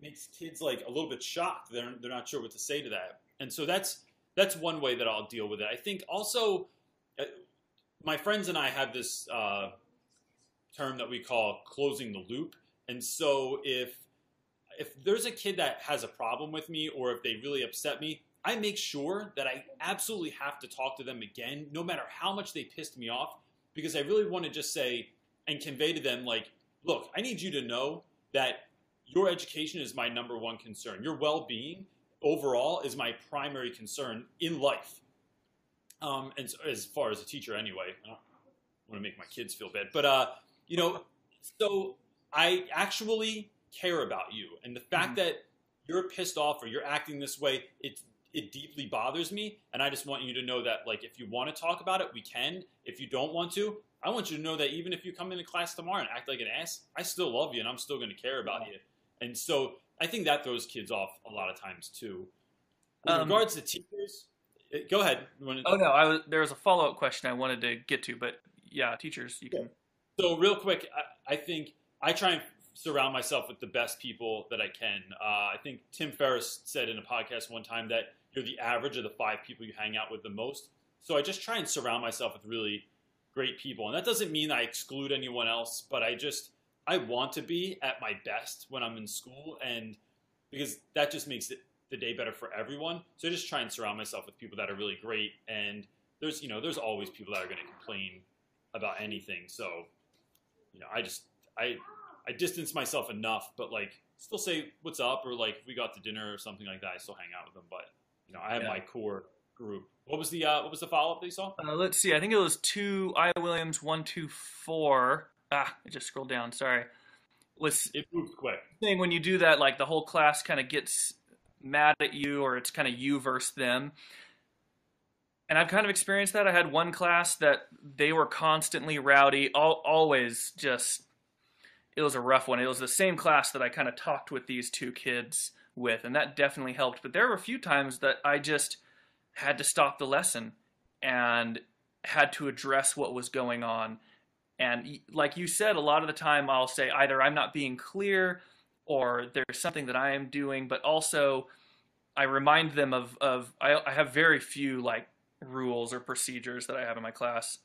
makes kids like a little bit shocked. They're, they're not sure what to say to that. And so that's, that's one way that I'll deal with it. I think also uh, my friends and I have this uh, term that we call closing the loop. And so if if there's a kid that has a problem with me or if they really upset me, I make sure that I absolutely have to talk to them again, no matter how much they pissed me off, because I really want to just say and convey to them, like, look, I need you to know that your education is my number one concern. Your well being overall is my primary concern in life. Um, and so, as far as a teacher, anyway, I want to make my kids feel bad, but uh, you know, so I actually care about you, and the fact mm-hmm. that you're pissed off or you're acting this way, it it deeply bothers me, and I just want you to know that, like, if you want to talk about it, we can. If you don't want to, I want you to know that even if you come into class tomorrow and act like an ass, I still love you and I'm still going to care about you. And so I think that throws kids off a lot of times too. In um, regards to teachers, eh, go ahead. oh no, I was, there was a follow up question I wanted to get to, but yeah, teachers, you can. So real quick, I, I think I try and surround myself with the best people that I can. Uh, I think Tim Ferriss said in a podcast one time that you're the average of the five people you hang out with the most. So I just try and surround myself with really great people, and that doesn't mean I exclude anyone else, but I just I want to be at my best when I'm in school, and because that just makes it the day better for everyone. So I just try and surround myself with people that are really great, and there's you know there's always people that are going to complain about anything. So you know I just I I distance myself enough, but like still say what's up or like if we got to dinner or something like that, I still hang out with them. But you know I have yeah. my core group. What was the uh, what was the follow up that you saw? Uh, let's see. I think it was two I Williams one two four ah, I just scrolled down. Sorry. It moves quick. Thing when you do that, like the whole class kind of gets mad at you, or it's kind of you versus them. And I've kind of experienced that. I had one class that they were constantly rowdy, all, always just. It was a rough one. It was the same class that I kind of talked with these two kids with, and that definitely helped. But there were a few times that I just had to stop the lesson and had to address what was going on and like you said, a lot of the time I'll say either I'm not being clear or there's something that I am doing, but also I remind them of, of I, I have very few like rules or procedures that I have in my class.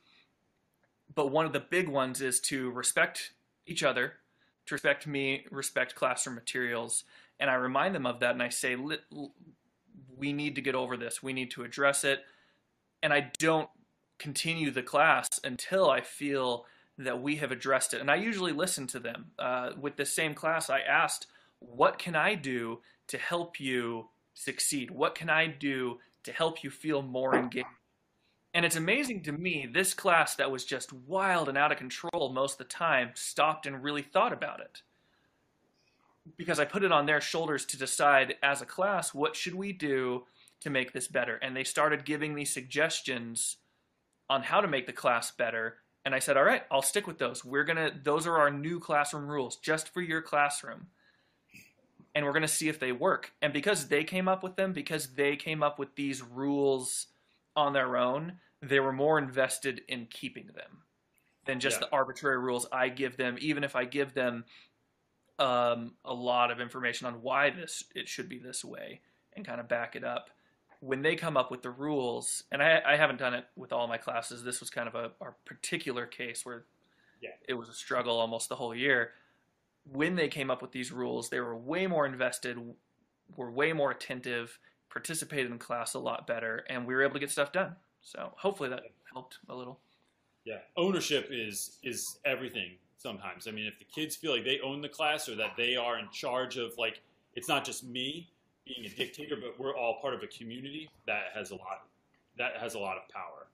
But one of the big ones is to respect each other, to respect me, respect classroom materials. And I remind them of that and I say, we need to get over this. We need to address it. And I don't continue the class until I feel that we have addressed it. And I usually listen to them. Uh, with the same class, I asked, What can I do to help you succeed? What can I do to help you feel more engaged? And it's amazing to me, this class that was just wild and out of control most of the time stopped and really thought about it. Because I put it on their shoulders to decide as a class, what should we do to make this better? And they started giving me suggestions on how to make the class better and I said, all right, I'll stick with those. We're going to, those are our new classroom rules just for your classroom. And we're going to see if they work. And because they came up with them, because they came up with these rules on their own, they were more invested in keeping them than just yeah. the arbitrary rules I give them, even if I give them um, a lot of information on why this it should be this way and kind of back it up when they come up with the rules, and I, I haven't done it with all my classes. This was kind of a, a particular case where yeah. it was a struggle almost the whole year. When they came up with these rules, they were way more invested, were way more attentive, participated in class a lot better, and we were able to get stuff done. So hopefully that helped a little. Yeah, ownership is is everything. Sometimes, I mean, if the kids feel like they own the class or that they are in charge of like, it's not just me being a dictator, but we're all part of a community that has a lot that has a lot of power.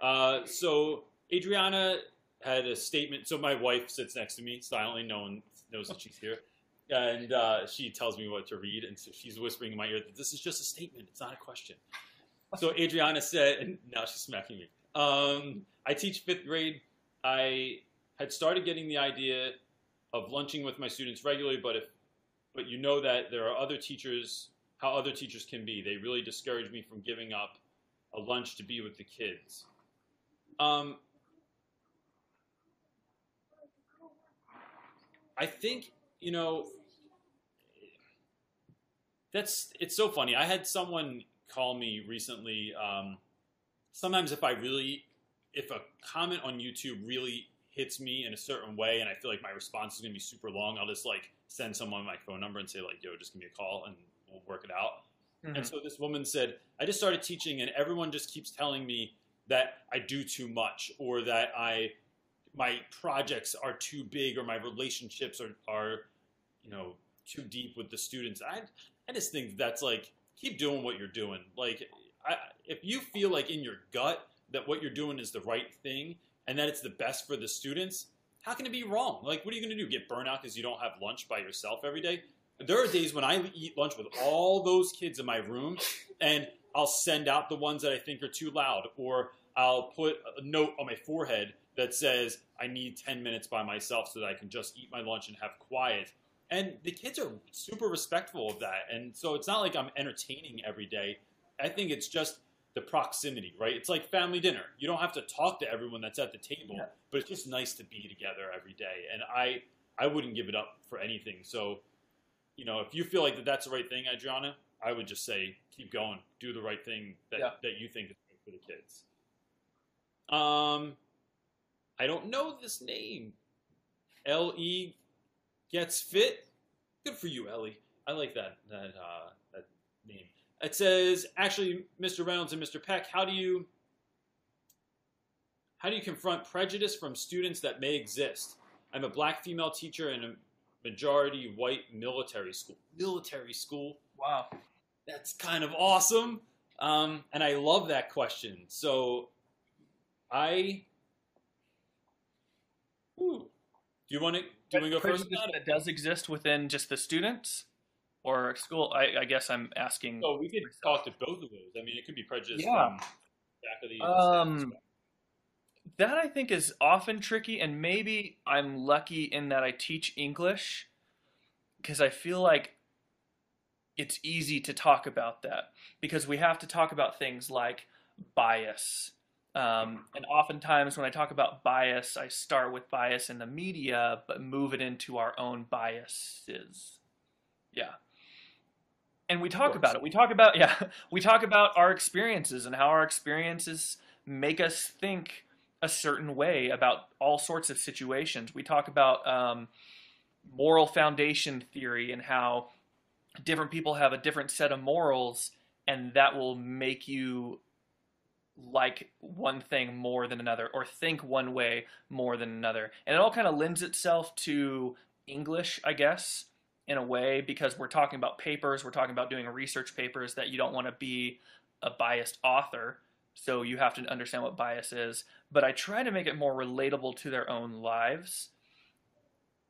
Uh, so Adriana, had a statement. So my wife sits next to me silently. No one knows that she's here. And uh, she tells me what to read, and so she's whispering in my ear that this is just a statement. It's not a question. So Adriana said, and now she's smacking me. Um, I teach fifth grade. I had started getting the idea of lunching with my students regularly, but if but you know that there are other teachers, how other teachers can be. They really discourage me from giving up a lunch to be with the kids. Um, I think you know that's it's so funny. I had someone call me recently. Um, sometimes if I really, if a comment on YouTube really hits me in a certain way, and I feel like my response is going to be super long, I'll just like send someone my phone number and say like, "Yo, just give me a call and we'll work it out." Mm-hmm. And so this woman said, "I just started teaching, and everyone just keeps telling me that I do too much, or that I my projects are too big, or my relationships are are you know too deep with the students." I I just think that's like keep doing what you're doing. Like, I, if you feel like in your gut that what you're doing is the right thing and that it's the best for the students, how can it be wrong? Like, what are you going to do? Get burnout because you don't have lunch by yourself every day? There are days when I eat lunch with all those kids in my room, and I'll send out the ones that I think are too loud, or I'll put a note on my forehead that says, I need 10 minutes by myself so that I can just eat my lunch and have quiet and the kids are super respectful of that. And so it's not like I'm entertaining every day. I think it's just the proximity, right? It's like family dinner. You don't have to talk to everyone that's at the table, yeah. but it's just nice to be together every day. And I I wouldn't give it up for anything. So, you know, if you feel like that that's the right thing, Adriana, I would just say keep going, do the right thing that yeah. that you think is good for the kids. Um, I don't know this name. L E gets fit. Good for you, Ellie. I like that that uh, that name. It says actually, Mr. Reynolds and Mr. Peck, how do you how do you confront prejudice from students that may exist? I'm a black female teacher in a majority white military school. Military school. Wow. That's kind of awesome. Um, and I love that question. So I. Ooh, do you want to do we go first? That does exist within just the students or school. I, I guess I'm asking. Oh, we could talk to both of those. I mean, it could be prejudice yeah. from faculty. Um, that I think is often tricky, and maybe I'm lucky in that I teach English because I feel like it's easy to talk about that because we have to talk about things like bias um, and oftentimes, when I talk about bias, I start with bias in the media, but move it into our own biases. Yeah. And we talk about it. We talk about, yeah, we talk about our experiences and how our experiences make us think a certain way about all sorts of situations. We talk about um, moral foundation theory and how different people have a different set of morals, and that will make you like one thing more than another or think one way more than another. And it all kind of lends itself to English, I guess, in a way, because we're talking about papers, we're talking about doing research papers that you don't want to be a biased author. So you have to understand what bias is. But I try to make it more relatable to their own lives.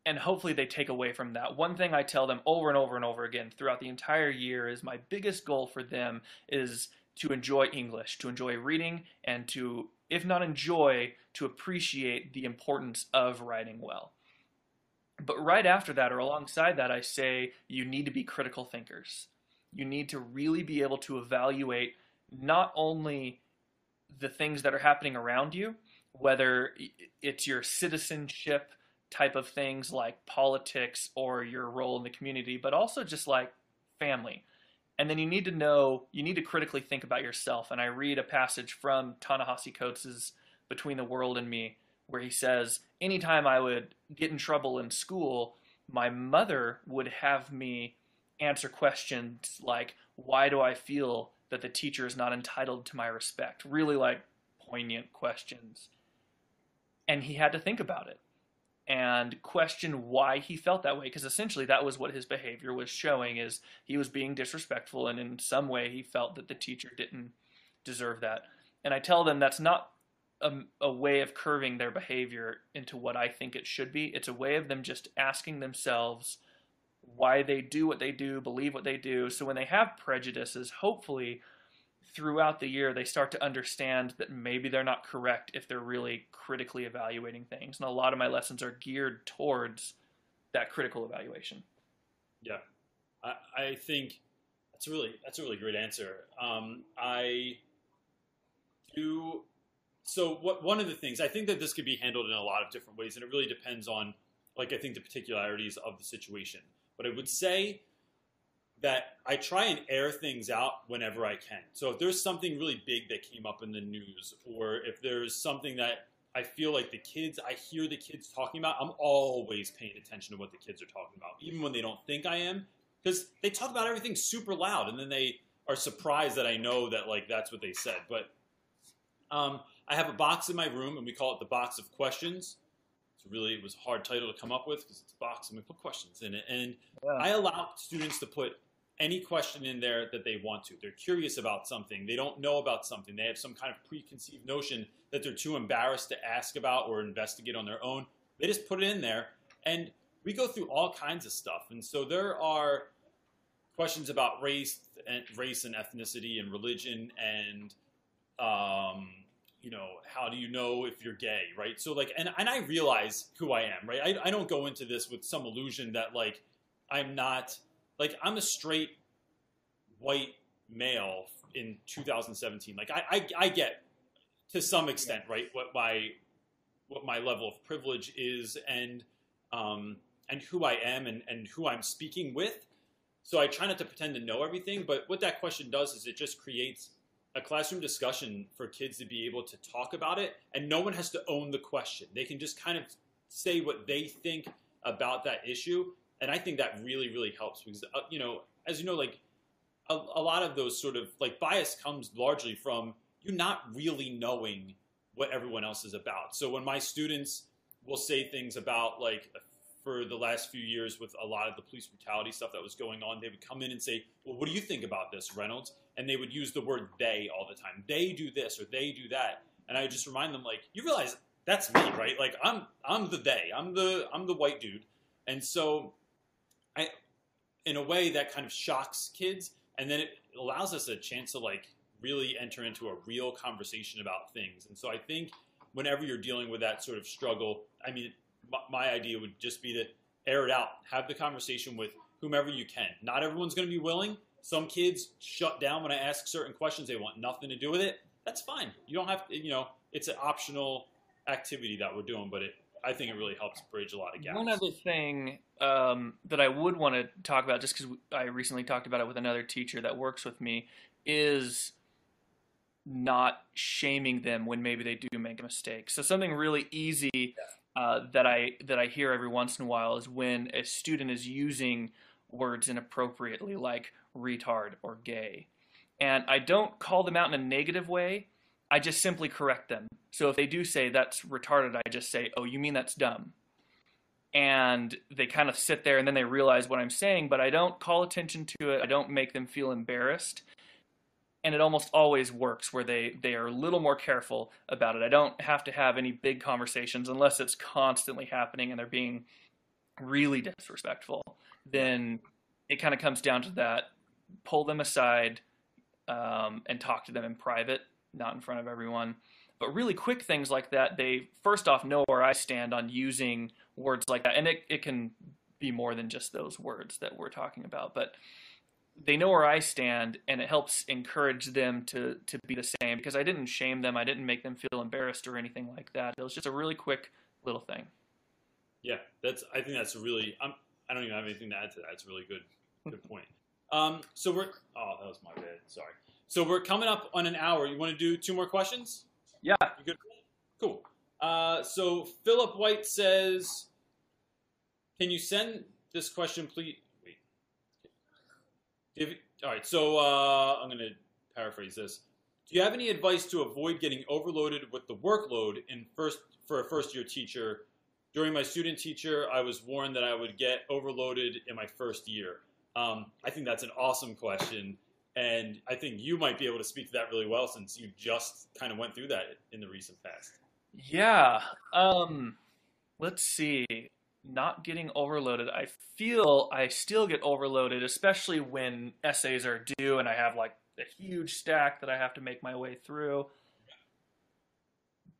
And hopefully they take away from that. One thing I tell them over and over and over again throughout the entire year is my biggest goal for them is to enjoy English, to enjoy reading, and to, if not enjoy, to appreciate the importance of writing well. But right after that, or alongside that, I say you need to be critical thinkers. You need to really be able to evaluate not only the things that are happening around you, whether it's your citizenship type of things like politics or your role in the community, but also just like family and then you need to know, you need to critically think about yourself. And I read a passage from Ta-Nehisi Coates' Between the World and Me, where he says, anytime I would get in trouble in school, my mother would have me answer questions like, why do I feel that the teacher is not entitled to my respect? Really like poignant questions. And he had to think about it and question why he felt that way because essentially that was what his behavior was showing is he was being disrespectful and in some way he felt that the teacher didn't deserve that and i tell them that's not a, a way of curving their behavior into what I think it should be. It's a way of them just asking themselves why they do what they do, believe what they do. So when they have prejudices, hopefully throughout the year they start to understand that maybe they're not correct if they're really critically evaluating things. And a lot of my lessons are geared towards that critical evaluation. Yeah, I, I think that's a really that's a really great answer. Um, I do. So what one of the things I think that this could be handled in a lot of different ways, and it really depends on, like I think the particularities of the situation. But I would say that I try and air things out whenever I can. So if there's something really big that came up in the news, or if there's something that I feel like the kids, I hear the kids talking about, I'm always paying attention to what the kids are talking about, even when they don't think I am, because they talk about everything super loud, and then they are surprised that I know that like that's what they said. But um, I have a box in my room, and we call it the box of questions. It's really it was a hard title to come up with because it's a box and we put questions in it, and Yeah. I allow students to put any question in there that they want to. They're curious about something, they don't know about something, they have some kind of preconceived notion that they're too embarrassed to ask about or investigate on their own. They just put it in there, and we go through all kinds of stuff. And so there are questions about race and race and ethnicity and religion and um, you know how do you know if you're gay right so like and, and i realize who i am right I, I don't go into this with some illusion that like i'm not like i'm a straight white male in 2017 like i i, I get to some extent right what my what my level of privilege is and um and who i am and and who i'm speaking with. So i try not to pretend to know everything but what that question does is it just creates a classroom discussion for kids to be able to talk about it and no one has to own the question. They can just kind of say what they think about that issue and i think that really really helps because uh, you know as you know like a, a lot of those sort of like bias comes largely from you not really knowing what everyone else is about so when my students will say things about like for the last few years with a lot of the police brutality stuff that was going on they would come in and say well what do you think about this reynolds and they would use the word they all the time. They do this or they do that. And I would just remind them like, you realize that's me, right? Like I'm I'm the they. I'm the I'm the white dude. And so in a way that kind of shocks kids and then it allows us a chance to like really enter into a real conversation about things. And so I think whenever you're dealing with that sort of struggle, I mean my, idea would just be to air it out, have the conversation with whomever you can. Not everyone's going to be willing, some kids shut down when I ask certain questions. They want nothing to do with it. That's fine. You don't have to, you know, it's an optional activity that we're doing, but it, I think it really helps bridge a lot of gaps. One other thing um, that I would want to talk about, just because I recently talked about it with another teacher that works with me, is not shaming them when maybe they do make a mistake. So something really easy uh, that I that I hear every once in a while is when a student is using words inappropriately, like retard or gay, and I don't call them out in a negative way. I just simply correct them. So if they do say that's retarded, I just say, "Oh, you mean that's dumb." And they kind of sit there and then they realize what I'm saying, but I don't call attention to it. I don't make them feel embarrassed. And it almost always works where they, they are a little more careful about it. I don't have to have any big conversations unless it's constantly happening and they're being really disrespectful. Then it kind of comes down to that pull them aside um, and talk to them in private, not in front of everyone. But really quick things like that, they first off know where I stand on using words like that. And it, it can be more than just those words that we're talking about. But they know where I stand, and it helps encourage them to, to be the same because I didn't shame them. I didn't make them feel embarrassed or anything like that. It was just a really quick little thing. Yeah, that's. I think that's really. I'm, I don't even have anything to add to that. It's a really good, good point. Um, so we're. Oh, that was my bad. Sorry. So we're coming up on an hour. You want to do two more questions? Yeah. You good? Cool. Uh, so Philip White says, "Can you send this question, please?" Wait. If, all right. So uh, I'm going to paraphrase this. Do you have any advice to avoid getting overloaded with the workload in first for a first year teacher? During my student teacher, I was warned that I would get overloaded in my first year. Um, I think that's an awesome question, And I think you might be able to speak to that really well since you just kind of went through that in the recent past. Yeah. Um, let's see. Not getting overloaded. I feel I still get overloaded, especially when essays are due and I have like a huge stack that I have to make my way through.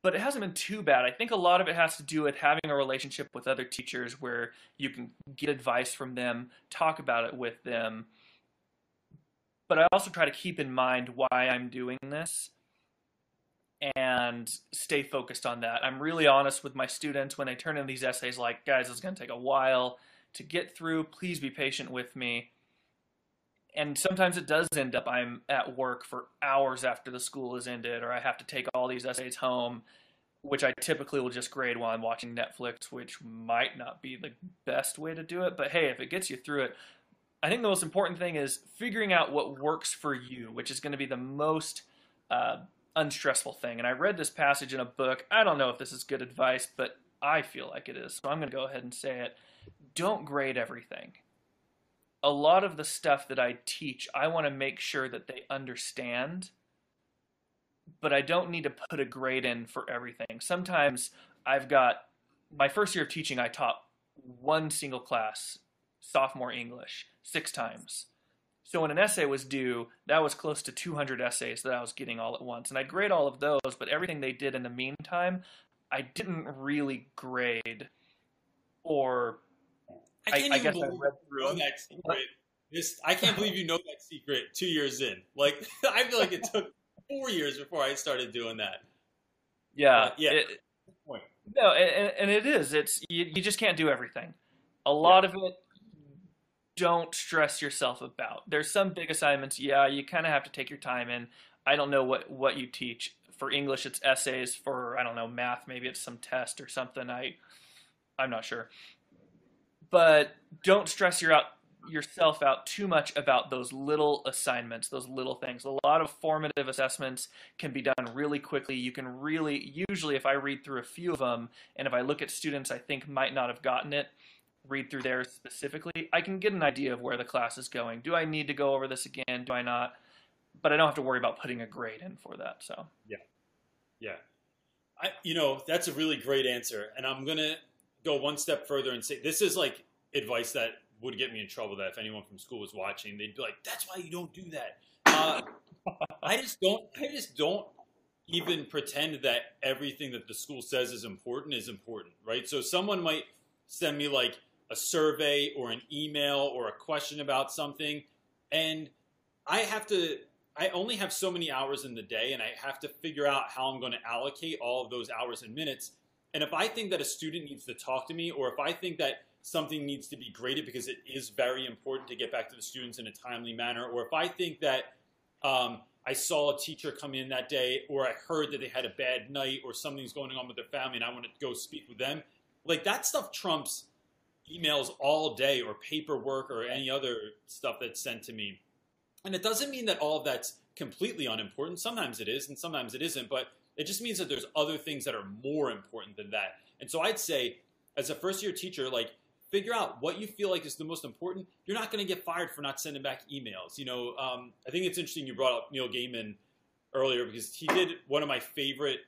But it hasn't been too bad. I think a lot of it has to do with having a relationship with other teachers where you can get advice from them, talk about it with them, but I also try to keep in mind why I'm doing this and stay focused on that. I'm really honest with my students when they turn in these essays like, guys, it's going to take a while to get through. Please be patient with me. And sometimes it does end up I'm at work for hours after the school is ended, or I have to take all these essays home, which I typically will just grade while I'm watching Netflix, which might not be the best way to do it. But hey, if it gets you through it, I think the most important thing is figuring out what works for you, which is going to be the most uh, unstressful thing. And I read this passage in a book. I don't know if this is good advice, but I feel like it is. So I'm going to go ahead and say it. Don't grade everything. A lot of the stuff that I teach, I want to make sure that they understand, but I don't need to put a grade in for everything. Sometimes I've got my first year of teaching, I taught one single class, sophomore English six times. So when an essay was due, that was close to 200 essays that I was getting all at once. And I grade all of those, but everything they did in the meantime, I didn't really grade. Or I, can't I, I guess I read through that secret. This, I can't believe you know that secret two years in. Like I feel like it took four years before I started doing that. Yeah, uh, yeah. It, no, and, and, it is. It's you, you just can't do everything. A lot yeah. of it don't stress yourself about. There's some big assignments, yeah, you kind of have to take your time in. I don't know what what you teach. For English it's essays, for I don't know, math maybe it's some test or something. I I'm not sure. But don't stress your out yourself out too much about those little assignments, those little things. A lot of formative assessments can be done really quickly. You can really, usually, if I read through a few of them and if I look at students I think might not have gotten it, read through there specifically, I can get an idea of where the class is going. Do I need to go over this again? Do I not? But I don't have to worry about putting a grade in for that. So yeah, yeah. I you know that's a really great answer, and I'm gonna go one step further and say this is like advice that would get me in trouble. That if anyone from school was watching, they'd be like, "That's why you don't do that." Uh, I just don't. I just don't even pretend that everything that the school says is important is important, right? So someone might send me like a survey or an email or a question about something. And I have to, I only have so many hours in the day, and I have to figure out how I'm going to allocate all of those hours and minutes. And if I think that a student needs to talk to me, or if I think that something needs to be graded because it is very important to get back to the students in a timely manner, or if I think that um, I saw a teacher come in that day, or I heard that they had a bad night, or something's going on with their family, and I want to go speak with them, like that stuff trumps emails all day or paperwork or any other stuff that's sent to me. And it doesn't mean that all of that's completely unimportant. Sometimes it is and sometimes it isn't, but it just means that there's other things that are more important than that. And so I'd say, as a first year teacher, like figure out what you feel like is the most important. You're not going to get fired for not sending back emails. You know, um, I think it's interesting you brought up Neil Gaiman earlier because he did one of my favorite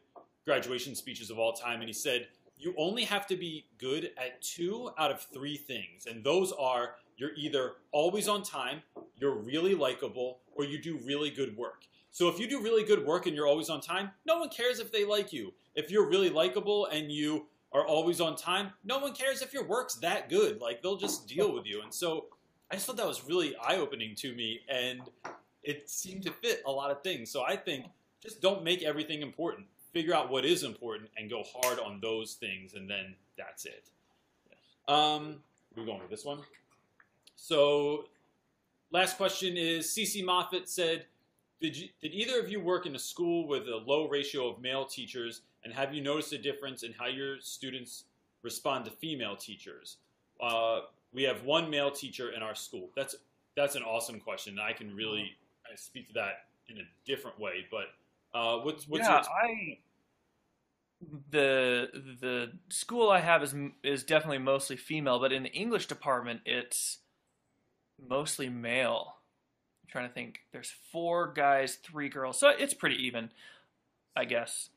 graduation speeches of all time, and he said, you only have to be good at two out of three things. And those are you're either always on time, you're really likable, or you do really good work. So if you do really good work and you're always on time, no one cares if they like you. If you're really likable and you are always on time, no one cares if your work's that good. Like they'll just deal with you. And so I just thought that was really eye opening to me and it seemed to fit a lot of things. So I think just don't make everything important figure out what is important and go hard on those things, and then that's it. Um, we're going with this one. So, last question is CC Moffat said, did, you, did either of you work in a school with a low ratio of male teachers, and have you noticed a difference in how your students respond to female teachers? Uh, we have one male teacher in our school. That's that's an awesome question. I can really speak to that in a different way, but uh, what's what's yeah, I the the school I have is is definitely mostly female, but in the English department, it's mostly male. I'm trying to think. There's four guys, three girls, so it's pretty even, I guess.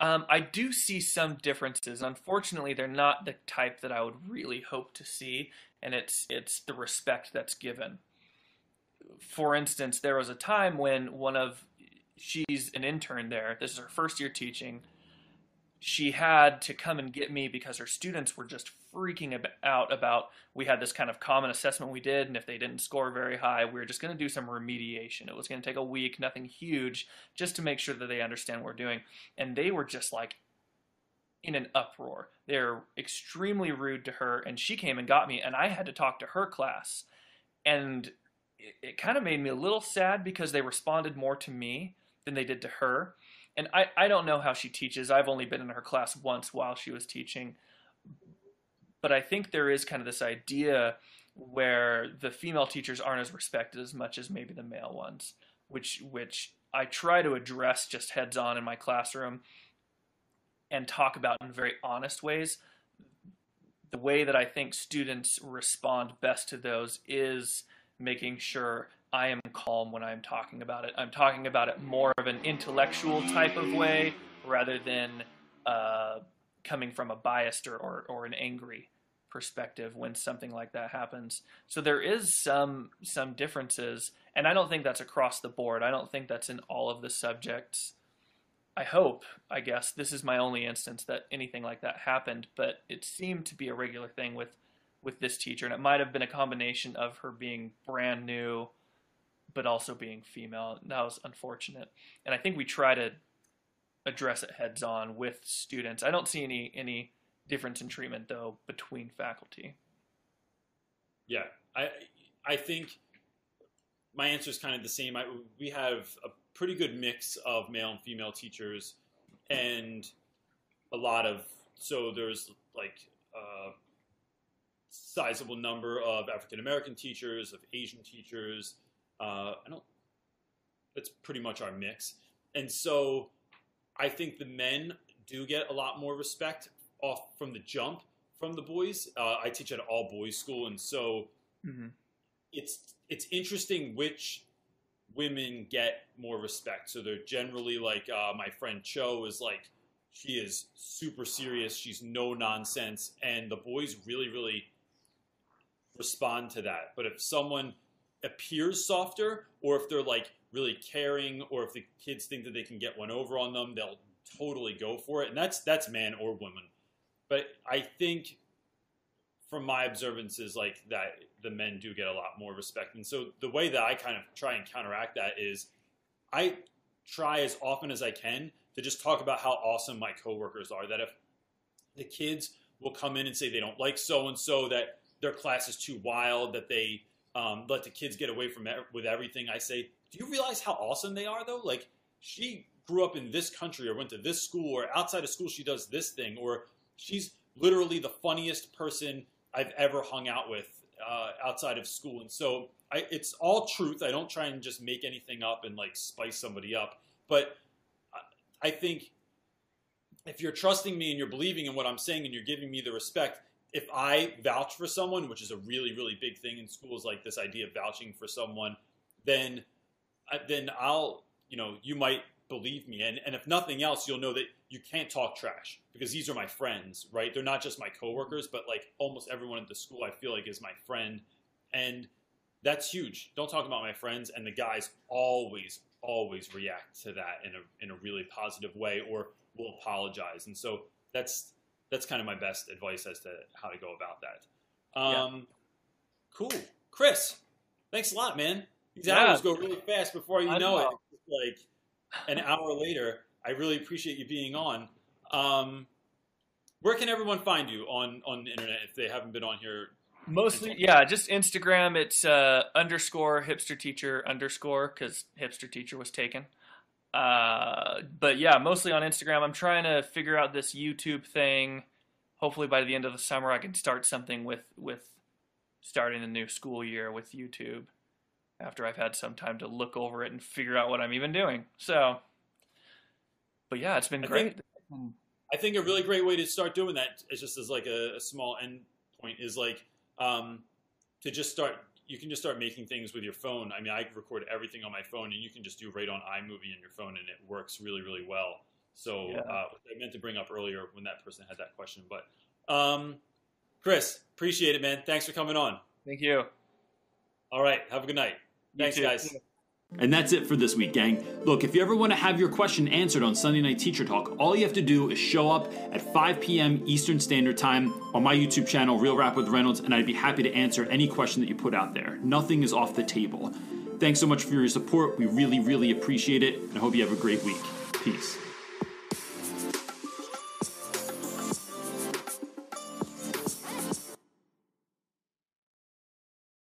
Um, I do see some differences. Unfortunately, they're not the type that I would really hope to see, and it's it's the respect that's given. For instance, there was a time when one of she's an intern there. This is her first year teaching. She had to come and get me because her students were just freaking out about we had this kind of common assessment we did and if they didn't score very high we were just going to do some remediation it was going to take a week nothing huge just to make sure that they understand what we're doing and they were just like in an uproar they're extremely rude to her and she came and got me and i had to talk to her class and it, it kind of made me a little sad because they responded more to me than they did to her. And I, I don't know how she teaches. I've only been in her class once while she was teaching. But I think there is kind of this idea where the female teachers aren't as respected as much as maybe the male ones, which which I try to address just heads on in my classroom and talk about in very honest ways. The way that I think students respond best to those is making sure I am calm when I'm talking about it. I'm talking about it more of an intellectual type of way rather than uh, coming from a biased or, or, or an angry perspective when something like that happens. So there is some some differences, and I don't think that's across the board. I don't think that's in all of the subjects. I hope, I guess, this is my only instance that anything like that happened, but it seemed to be a regular thing with with this teacher, and it might have been a combination of her being brand new, but also being female. That was unfortunate, and I think we try to address it heads on with students. I don't see any any difference in treatment though between faculty. Yeah, I I think my answer is kind of the same. I, we have a pretty good mix of male and female teachers, and a lot of so there's like a sizable number of African American teachers, of Asian teachers. Uh, I don't. That's pretty much our mix, and so I think the men do get a lot more respect off from the jump from the boys. Uh, I teach at an all boys school, and so mm-hmm. it's it's interesting which women get more respect. So they're generally like uh, my friend Cho is like she is super serious. She's no nonsense, and the boys really really respond to that. But if someone appears softer, or if they're like really caring, or if the kids think that they can get one over on them, they'll totally go for it. And that's that's man or woman but I think from my observances, like that, the men do get a lot more respect. And so the way that I kind of try and counteract that is, I try as often as I can to just talk about how awesome my coworkers are. That if the kids will come in and say they don't like so and so, that their class is too wild, that they um, let the kids get away from with everything, I say, do you realize how awesome they are though? Like she grew up in this country or went to this school or outside of school she does this thing or she's literally the funniest person I've ever hung out with uh, outside of school. And so I, it's all truth. I don't try and just make anything up and like spice somebody up. But I think if you're trusting me and you're believing in what I'm saying and you're giving me the respect, if I vouch for someone, which is a really, really big thing in schools, like this idea of vouching for someone, then, then I'll, you know, you might believe me. And, and if nothing else, you'll know that you can't talk trash because these are my friends, right? They're not just my coworkers, but like almost everyone at the school I feel like is my friend. And that's huge. Don't talk about my friends. And the guys always, always react to that in a, in a really positive way or will apologize. And so that's, that's kind of my best advice as to how to go about that. Um, yeah. Cool. Chris, thanks a lot, man. These yeah. hours go really fast before you know, know it. Like, an hour later. I really appreciate you being on. Um, where can everyone find you on on the internet if they haven't been on here? Mostly, yeah, just Instagram. It's uh, underscore hipster teacher underscore because hipster teacher was taken. Uh, but yeah, mostly on Instagram. I'm trying to figure out this YouTube thing. Hopefully, by the end of the summer, I can start something with with starting the new school year with YouTube after I've had some time to look over it and figure out what I'm even doing. So, but yeah, it's been I great. Think, I think a really great way to start doing that is just as like a, a small end point is like um, to just start you can just start making things with your phone. I mean, I record everything on my phone, and you can just do right on iMovie on your phone, and it works really, really well. So Yeah. uh, I meant to bring up earlier when that person had that question. But um, Chris, appreciate it, man. Thanks for coming on. Thank you. All right, have a good night. You Thanks, too. guys. And that's it for this week, gang. Look, if you ever want to have your question answered on Sunday Night Teacher Talk, all you have to do is show up at 5 p.m. Eastern Standard Time on my YouTube channel, Real Rap with Reynolds, and I'd be happy to answer any question that you put out there. Nothing is off the table. Thanks so much for your support. We really, really appreciate it, and I hope you have a great week. Peace.